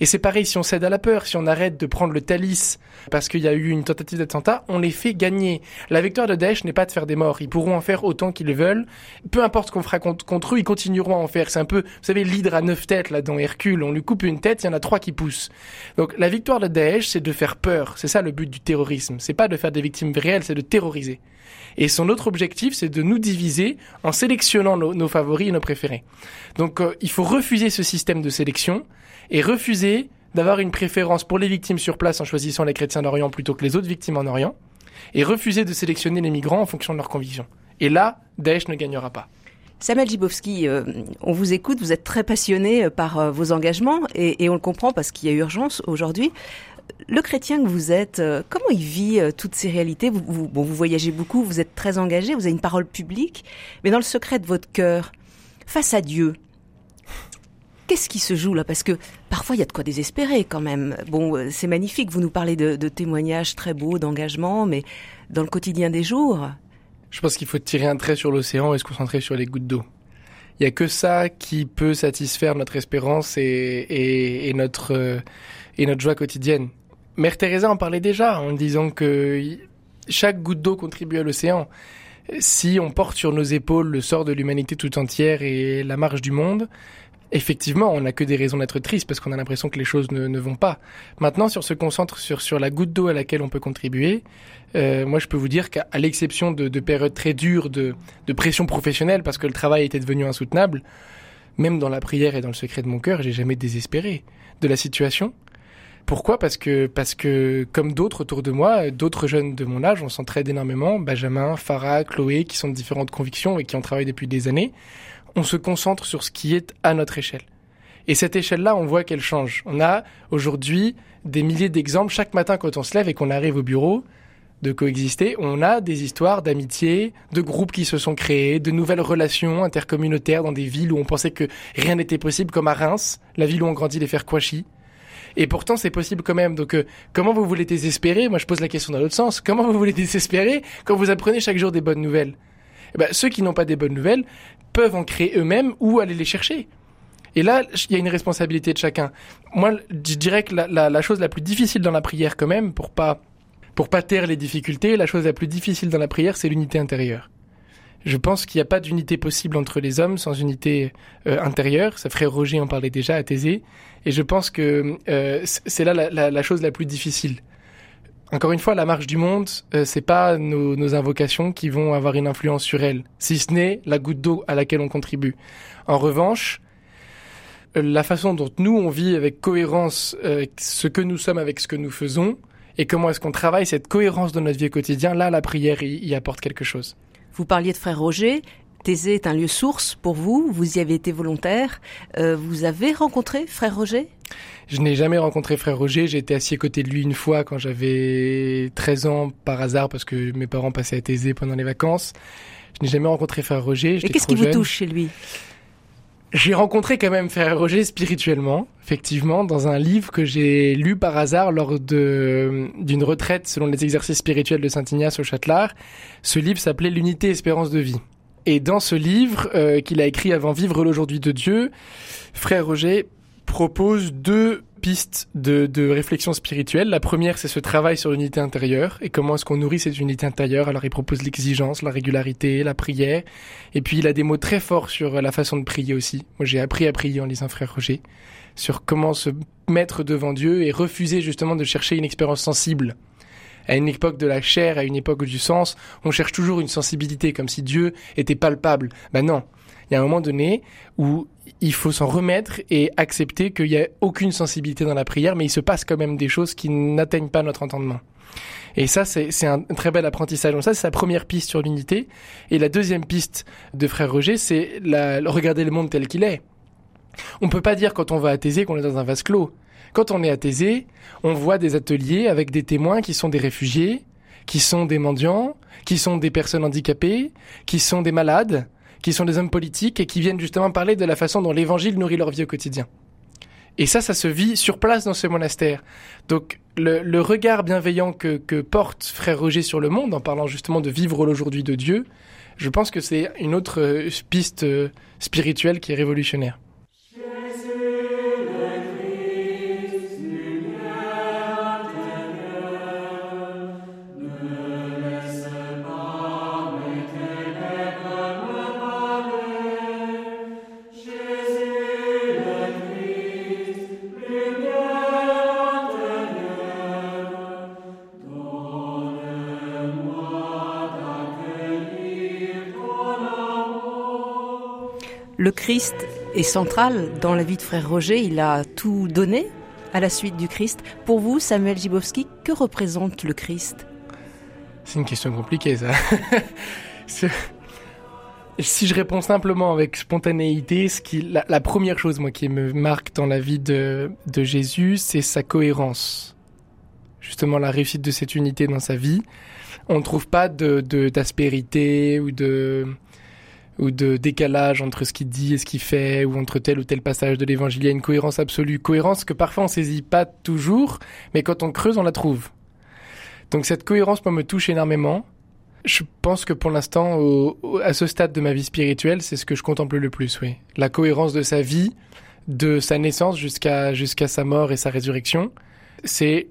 Et c'est pareil, si on cède à la peur, si on arrête de prendre le Thalys parce qu'il y a eu une tentative d'attentat, on les fait gagner. La victoire de Daesh n'est pas de faire des morts. Ils pourront en faire autant qu'ils veulent. Peu importe ce qu'on fera contre, eux, ils continueront à en faire. C'est un peu, vous savez, l'hydre à neuf têtes, là, dans Hercule. On lui coupe une tête, il y en a trois qui poussent. Donc, la victoire de Daesh, c'est de faire peur. C'est ça le but du terrorisme. C'est pas de faire des victimes réelles, c'est de terroriser. Et son autre objectif, c'est de nous diviser en sélectionnant nos, favoris et nos préférés. Donc, euh, il faut refuser ce système de sélection et refuser d'avoir une préférence pour les victimes sur place en choisissant les chrétiens d'Orient plutôt que les autres victimes en Orient, et refuser de sélectionner les migrants en fonction de leurs convictions. Et là, Daesh ne gagnera pas. Samuel Jibowski, euh, on vous écoute, vous êtes très passionné euh, par euh, vos engagements et, on le comprend parce qu'il y a urgence aujourd'hui. Le chrétien que vous êtes, euh, comment il vit euh, toutes ces réalités? Vous, voyagez beaucoup, vous êtes très engagé, vous avez une parole publique, mais dans le secret de votre cœur, face à Dieu, Qu'est-ce qui se joue là? Parce que parfois il y a de quoi désespérer quand même. Bon, euh, c'est magnifique, vous nous parlez de, témoignages très beaux, d'engagement, mais dans le quotidien des jours. Je pense qu'il faut tirer un trait sur l'océan et se concentrer sur les gouttes d'eau. Il y a que ça qui peut satisfaire notre espérance et, notre et notre joie quotidienne. Mère Teresa en parlait déjà en disant que chaque goutte d'eau contribue à l'océan. Si on porte sur nos épaules le sort de l'humanité tout entière et la marche du monde, effectivement, on n'a que des raisons d'être triste parce qu'on a l'impression que les choses ne, vont pas. Maintenant, si on se concentre sur, sur la goutte d'eau à laquelle on peut contribuer, euh, moi je peux vous dire qu'à l'exception de, de, périodes très dures de, de, pression professionnelle parce que le travail était devenu insoutenable, même dans la prière et dans le secret de mon cœur, j'ai jamais désespéré de la situation. Pourquoi? Parce que parce que comme d'autres autour de moi, d'autres jeunes de mon âge, on s'entraide énormément. Benjamin, Farah, Chloé, qui sont de différentes convictions et qui ont travaillé depuis des années on se concentre sur ce qui est à notre échelle. Et cette échelle-là, on voit qu'elle change. On a aujourd'hui des milliers d'exemples. Chaque matin, quand on se lève et qu'on arrive au bureau de coexister, on a des histoires d'amitié, de groupes qui se sont créés, de nouvelles relations intercommunautaires dans des villes où on pensait que rien n'était possible, comme à Reims, la ville où on grandit les Kouachi. Et pourtant, c'est possible quand même. Donc, euh, comment vous voulez désespérer? Moi, je pose la question dans l'autre sens. Comment vous voulez *laughs* désespérer quand vous apprenez chaque jour des bonnes nouvelles? Eh ben, ceux qui n'ont pas des bonnes nouvelles peuvent en créer eux-mêmes ou aller les chercher. Et là, il y a une responsabilité de chacun. Moi, je dirais que la, chose la plus difficile dans la prière, quand même, pour pas pour pas taire les difficultés, la chose la plus difficile dans la prière, c'est l'unité intérieure. Je pense qu'il n'y a pas d'unité possible entre les hommes sans unité euh, intérieure. Ça frère Roger en parlait déjà à Thésée. Et je pense que euh, c'est là la, chose la plus difficile. Encore une fois, la marche du monde, euh, c'est pas nos, invocations qui vont avoir une influence sur elle, si ce n'est la goutte d'eau à laquelle on contribue. En revanche, la façon dont nous on vit avec cohérence euh, ce que nous sommes avec ce que nous faisons et comment est-ce qu'on travaille cette cohérence de notre vie quotidien, là la prière y apporte quelque chose. Vous parliez de frère Roger, Thésée est un lieu source pour vous, vous y avez été volontaire. Euh, vous avez rencontré Frère Roger? Je n'ai jamais rencontré Frère Roger, j'ai été assis à côté de lui une fois quand j'avais 13 ans par hasard parce que mes parents passaient à Thésée pendant les vacances. Je n'ai jamais rencontré Frère Roger. Et qu'est-ce qui vous touche chez lui? J'ai rencontré quand même Frère Roger spirituellement, effectivement, dans un livre que j'ai lu par hasard lors de d'une retraite selon les exercices spirituels de Saint Ignace au Châtelard. Ce livre s'appelait L'unité espérance de vie. Et dans ce livre euh, qu'il a écrit avant Vivre l'aujourd'hui de Dieu, Frère Roger propose deux pistes de, de réflexion spirituelle. La première, c'est ce travail sur l'unité intérieure et comment est-ce qu'on nourrit cette unité intérieure. Alors, il propose l'exigence, la régularité, la prière. Et puis, il a des mots très forts sur la façon de prier aussi. Moi, j'ai appris à prier en lisant Frère Roger sur comment se mettre devant Dieu et refuser justement de chercher une expérience sensible. À une époque de la chair, à une époque du sens, on cherche toujours une sensibilité, comme si Dieu était palpable. Ben non, il y a un moment donné où il faut s'en remettre et accepter qu'il n'y a aucune sensibilité dans la prière, mais il se passe quand même des choses qui n'atteignent pas notre entendement. Et ça, c'est un très bel apprentissage. Donc ça, c'est sa première piste sur l'unité. Et la deuxième piste de Frère Roger, c'est regarder le monde tel qu'il est. On peut pas dire quand on va à Thésée qu'on est dans un vase clos. Quand on est à Thésée, on voit des ateliers avec des témoins qui sont des réfugiés, qui sont des mendiants, qui sont des personnes handicapées, qui sont des malades, qui sont des hommes politiques et qui viennent justement parler de la façon dont l'évangile nourrit leur vie au quotidien. Et ça, ça se vit sur place dans ce monastère. Donc le, regard bienveillant que, que, porte Frère Roger sur le monde, en parlant justement de vivre l'aujourd'hui de Dieu, je pense que c'est une autre euh, piste euh, spirituelle qui est révolutionnaire. Le Christ est central dans la vie de frère Roger, il a tout donné à la suite du Christ. Pour vous, Samuel Gibowski, que représente le Christ? C'est une question compliquée, ça. *laughs* si je réponds simplement avec spontanéité, ce qui, la, première chose moi qui me marque dans la vie de, de Jésus, c'est sa cohérence. Justement, la réussite de cette unité dans sa vie. On ne trouve pas de d'aspérité ou de ou de décalage entre ce qu'il dit et ce qu'il fait, ou entre tel ou tel passage de l'évangile. Il y a une cohérence absolue. Cohérence que parfois on saisit pas toujours, mais quand on creuse, on la trouve. Donc cette cohérence, moi, me touche énormément. Je pense que pour l'instant, à ce stade de ma vie spirituelle, c'est ce que je contemple le plus, oui. La cohérence de sa vie, de sa naissance jusqu'à jusqu'à sa mort et sa résurrection. C'est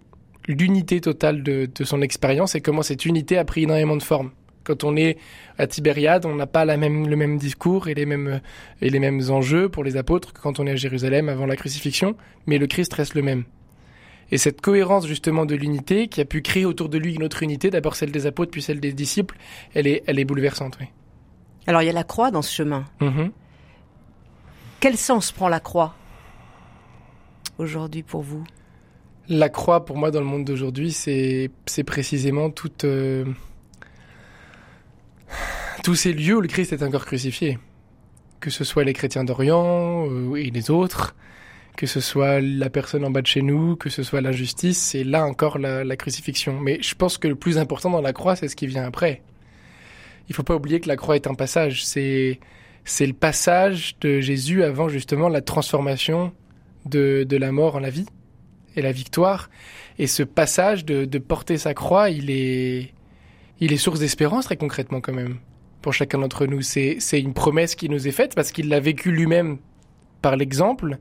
l'unité totale de, de son expérience et comment cette unité a pris énormément de forme. Quand on est à Tibériade, on n'a pas la même, le même discours et les mêmes, et les mêmes enjeux pour les apôtres que quand on est à Jérusalem avant la crucifixion, mais le Christ reste le même. Et cette cohérence justement de l'unité qui a pu créer autour de lui une autre unité, d'abord celle des apôtres puis celle des disciples, elle est, elle est bouleversante. Oui. Alors il y a la croix dans ce chemin. Mm-hmm. Quel sens prend la croix aujourd'hui pour vous? La croix pour moi dans le monde d'aujourd'hui, c'est précisément toute... Euh, tous ces lieux où le Christ est encore crucifié. Que ce soit les chrétiens d'Orient euh, et les autres, que ce soit la personne en bas de chez nous, que ce soit l'injustice, c'est là encore la, crucifixion. Mais je pense que le plus important dans la croix, c'est ce qui vient après. Il faut pas oublier que la croix est un passage. C'est c'est le passage de Jésus avant justement la transformation de, de la mort en la vie et la victoire. Et ce passage de, de porter sa croix, il est il est source d'espérance très concrètement quand même pour chacun d'entre nous. C'est une promesse qui nous est faite parce qu'il l'a vécu lui-même par l'exemple.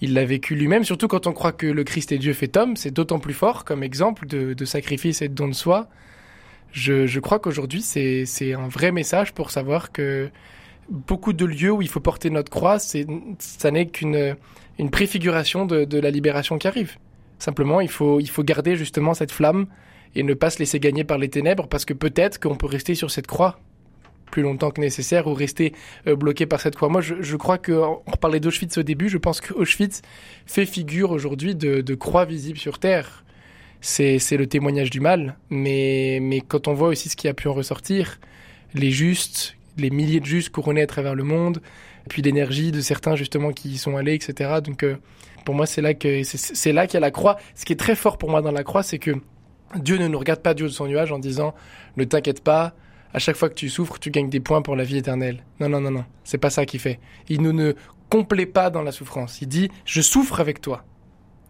Il l'a vécu lui-même, surtout quand on croit que le Christ est Dieu fait homme, c'est d'autant plus fort comme exemple de, sacrifice et de don de soi. Je, crois qu'aujourd'hui, c'est un vrai message pour savoir que beaucoup de lieux où il faut porter notre croix, ça n'est qu'une une préfiguration de, de, la libération qui arrive. Simplement, il faut, il faut garder justement cette flamme et ne pas se laisser gagner par les ténèbres parce que peut-être qu'on peut rester sur cette croix plus longtemps que nécessaire ou rester euh, bloqué par cette croix. Moi, je, crois que, on parlait d'Auschwitz au début, je pense qu'Auschwitz fait figure aujourd'hui de, croix visible sur Terre. C'est, le témoignage du mal, mais, mais quand on voit aussi ce qui a pu en ressortir, les justes, les milliers de justes couronnés à travers le monde, puis l'énergie de certains justement qui y sont allés, etc. Donc pour moi, c'est là que c'est là qu'il y a la croix. Ce qui est très fort pour moi dans la croix, c'est que Dieu ne nous regarde pas du haut de son nuage en disant ne t'inquiète pas, à chaque fois que tu souffres, tu gagnes des points pour la vie éternelle. Non, non, non, non, c'est pas ça qu'il fait. Il ne nous complaît pas dans la souffrance. Il dit je souffre avec toi.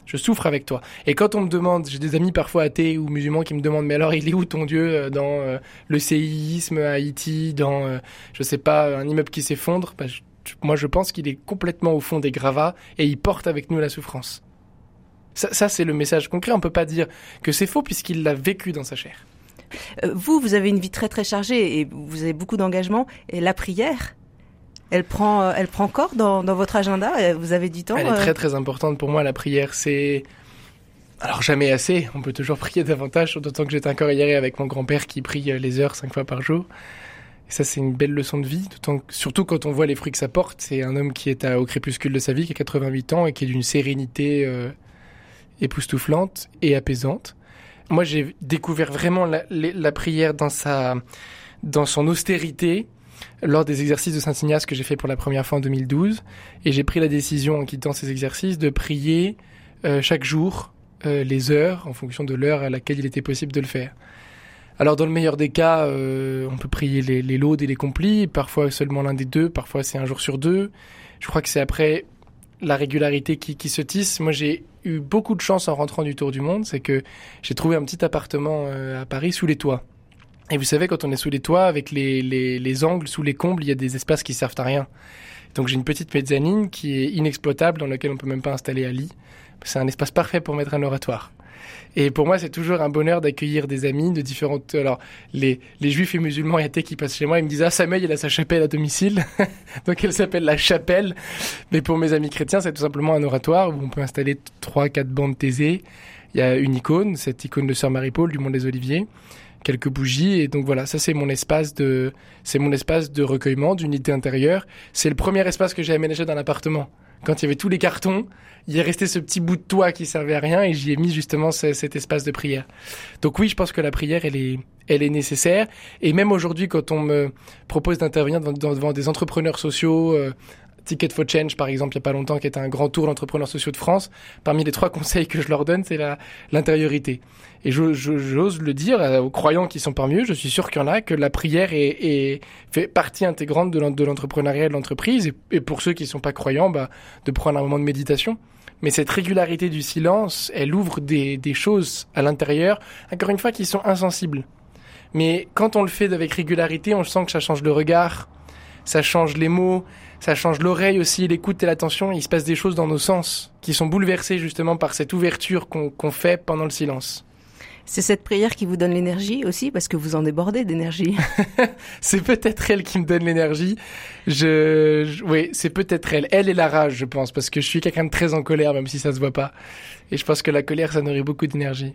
Je souffre avec toi. Et quand on me demande, j'ai des amis parfois athées ou musulmans qui me demandent, mais alors il est où ton Dieu euh, dans euh, le séisme à Haïti, dans, euh, je sais pas, un immeuble qui s'effondre? Bah, Moi je pense qu'il est complètement au fond des gravats et il porte avec nous la souffrance. Ça, c'est le message concret. On peut pas dire que c'est faux puisqu'il l'a vécu dans sa chair. Euh, vous, vous avez une vie très très chargée et vous avez beaucoup d'engagement. Et la prière, elle prend, euh, elle prend corps dans, dans votre agenda. Vous avez du temps. Elle est très euh très importante pour moi. La prière, c'est alors jamais assez. On peut toujours *laughs* prier davantage. D'autant que j'étais encore hier avec mon grand-père qui prie les heures cinq fois par jour. Et ça, c'est une belle leçon de vie, surtout quand on voit les fruits que ça porte. C'est un homme qui est au crépuscule de sa vie, qui a 88 ans et qui est d'une sérénité époustouflante et apaisante. Moi, j'ai découvert vraiment la, prière dans sa, dans son austérité lors des exercices de Saint Ignace que j'ai fait pour la première fois en 2012. Et j'ai pris la décision, en quittant ces exercices, de prier euh, chaque jour euh, les heures, en fonction de l'heure à laquelle il était possible de le faire. Alors dans le meilleur des cas, euh, on peut prier les, les laudes et les complis, parfois seulement l'un des deux, parfois c'est un jour sur deux. Je crois que c'est après la régularité qui, qui se tisse. Moi j'ai eu beaucoup de chance en rentrant du Tour du Monde, c'est que j'ai trouvé un petit appartement euh, à Paris sous les toits. Et vous savez, quand on est sous les toits, avec les, les, les angles, sous les combles, il y a des espaces qui servent à rien. Donc j'ai une petite mezzanine qui est inexploitable, dans laquelle on peut même pas installer un lit. C'est un espace parfait pour mettre un oratoire. Et pour moi, c'est toujours un bonheur d'accueillir des amis de différentes. Alors, les, les juifs et musulmans et athées qui passent chez moi, ils me disent Ah, Samuel, il a sa chapelle à domicile. *laughs* Donc, elle s'appelle la chapelle. Mais pour mes amis chrétiens, c'est tout simplement un oratoire où on peut installer trois, quatre bandes taisées. Il y a une icône, cette icône de Sœur Marie-Paul du Mont des Oliviers quelques bougies et donc voilà ça c'est mon espace de c'est mon espace de recueillement d'unité intérieure c'est le premier espace que j'ai aménagé dans l'appartement quand il y avait tous les cartons, il est resté ce petit bout de toit qui servait à rien et j'y ai mis justement cet espace de prière. Donc oui, je pense que la prière, elle est, elle est nécessaire. Et même aujourd'hui, quand on me propose d'intervenir devant, des entrepreneurs sociaux, euh, Ticket for Change, par exemple, il n'y a pas longtemps, qui est un grand tour d'entrepreneurs sociaux de France. Parmi les trois *laughs* conseils que je leur donne, c'est l'intériorité. Et j'ose le dire aux croyants qui sont parmi eux, je suis sûr qu'il y en a, que la prière est, est fait partie intégrante de l'entrepreneuriat de l'entreprise. Et, pour ceux qui ne sont pas croyants, bah, de prendre un moment de méditation. Mais cette régularité du silence, elle ouvre des, des choses à l'intérieur, encore une fois, qui sont insensibles. Mais quand on le fait avec régularité, on sent que ça change le regard, ça change les mots, ça change l'oreille aussi, l'écoute et l'attention. Il se passe des choses dans nos sens qui sont bouleversées justement par cette ouverture qu'on fait pendant le silence. C'est cette prière qui vous donne l'énergie aussi, parce que vous en débordez d'énergie. *laughs* c'est peut-être elle qui me donne l'énergie. Je, oui, c'est peut-être elle. Elle est la rage, je pense, parce que je suis quelqu'un de très en colère, même si ça se voit pas. Et je pense que la colère, ça nourrit beaucoup d'énergie.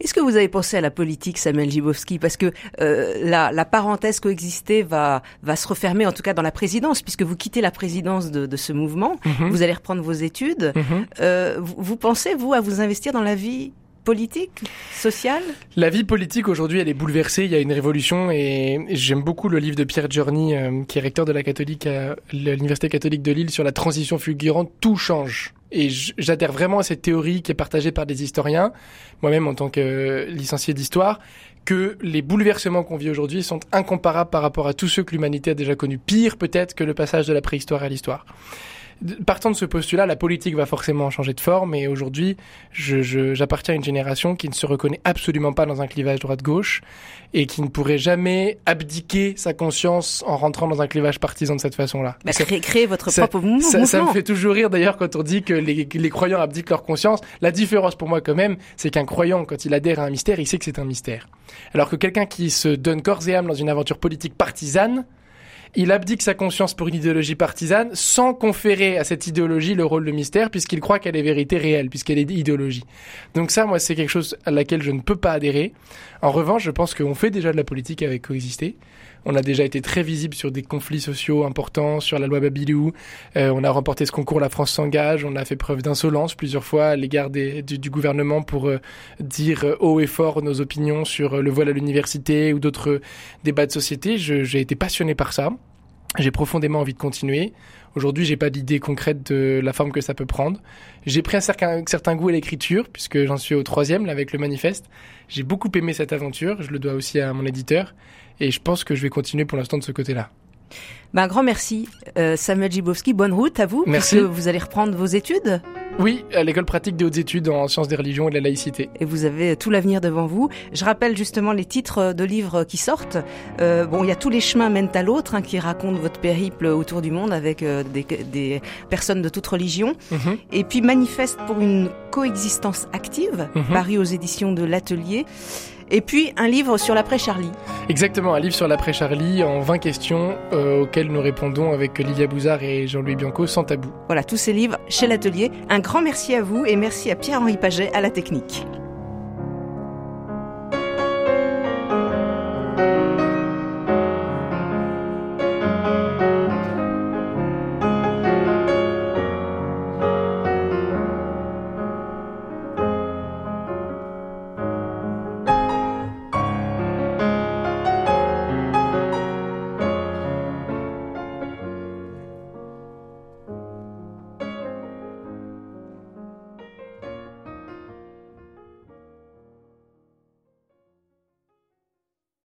Est-ce que vous avez pensé à la politique, Samuel Gibowski? Parce que euh, la, la, parenthèse coexistée va, va se refermer, en tout cas dans la présidence, puisque vous quittez la présidence de, de ce mouvement, mhm. vous allez reprendre vos études. Mhm. euh, vous, vous pensez, vous, à vous investir dans la vie politique, sociale? La vie politique aujourd'hui, elle est bouleversée. Il y a une révolution et j'aime beaucoup le livre de Pierre Journey, euh, qui est recteur de la catholique à l'université catholique de Lille sur la transition fulgurante. Tout change. Et j'adhère vraiment à cette théorie qui est partagée par des historiens, moi-même en tant que licencié d'histoire, que les bouleversements qu'on vit aujourd'hui sont incomparables par rapport à tous ceux que l'humanité a déjà connus. Pire peut-être que le passage de la préhistoire à l'histoire partant de ce postulat, la politique va forcément changer de forme. Et aujourd'hui, j'appartiens à une génération qui ne se reconnaît absolument pas dans un clivage droite-gauche et qui ne pourrait jamais abdiquer sa conscience en rentrant dans un clivage partisan de cette façon-là. Bah, créer, votre propre mouvement. Ça, ça, me fait toujours rire d'ailleurs quand on dit que les, les croyants abdiquent leur conscience. La différence pour moi quand même, c'est qu'un croyant, quand il adhère à un mystère, il sait que c'est un mystère. Alors que quelqu'un qui se donne corps et âme dans une aventure politique partisane, il abdique sa conscience pour une idéologie partisane sans conférer à cette idéologie le rôle de mystère puisqu'il croit qu'elle est vérité réelle, puisqu'elle est idéologie. Donc ça, moi, c'est quelque chose à laquelle je ne peux pas adhérer. En revanche, je pense qu'on fait déjà de la politique avec coexister. On a déjà été très visible sur des conflits sociaux importants, sur la loi Babilou. Euh, on a remporté ce concours La France s'engage. On a fait preuve d'insolence plusieurs fois à l'égard du, du, gouvernement pour euh, dire euh, haut et fort nos opinions sur le voile à l'université ou d'autres débats de société. J'ai été passionné par ça. J'ai profondément envie de continuer. Aujourd'hui, j'ai pas d'idée concrète de la forme que ça peut prendre. J'ai pris un certain, goût à l'écriture, puisque j'en suis au troisième, avec le manifeste. J'ai beaucoup aimé cette aventure. Je le dois aussi à mon éditeur. Et je pense que je vais continuer pour l'instant de ce côté-là. Ben, un grand merci, euh, Samuel Jibowski. Bonne route à vous, Merci. puisque vous allez reprendre vos études. Oui, à l'école pratique des hautes études en sciences des religions et de la laïcité. et vous avez tout l'avenir devant vous. Je rappelle justement les titres de livres qui sortent. Euh, bon, il y a tous les chemins mènent à l'autre, hein, qui racontent votre périple autour du monde avec euh, des, des personnes de toute religion. Mhm. Et puis manifeste pour une coexistence active, Mhm. paru aux éditions de l'Atelier. Et puis un livre sur l'après Charlie. Exactement, un livre sur l'après Charlie en 20 questions euh, auxquelles nous répondons avec Lilia Bouzard et Jean-Louis Bianco sans tabou. Voilà, tous ces livres chez l'Atelier. Un grand merci à vous et merci à Pierre-Henri Paget à la technique.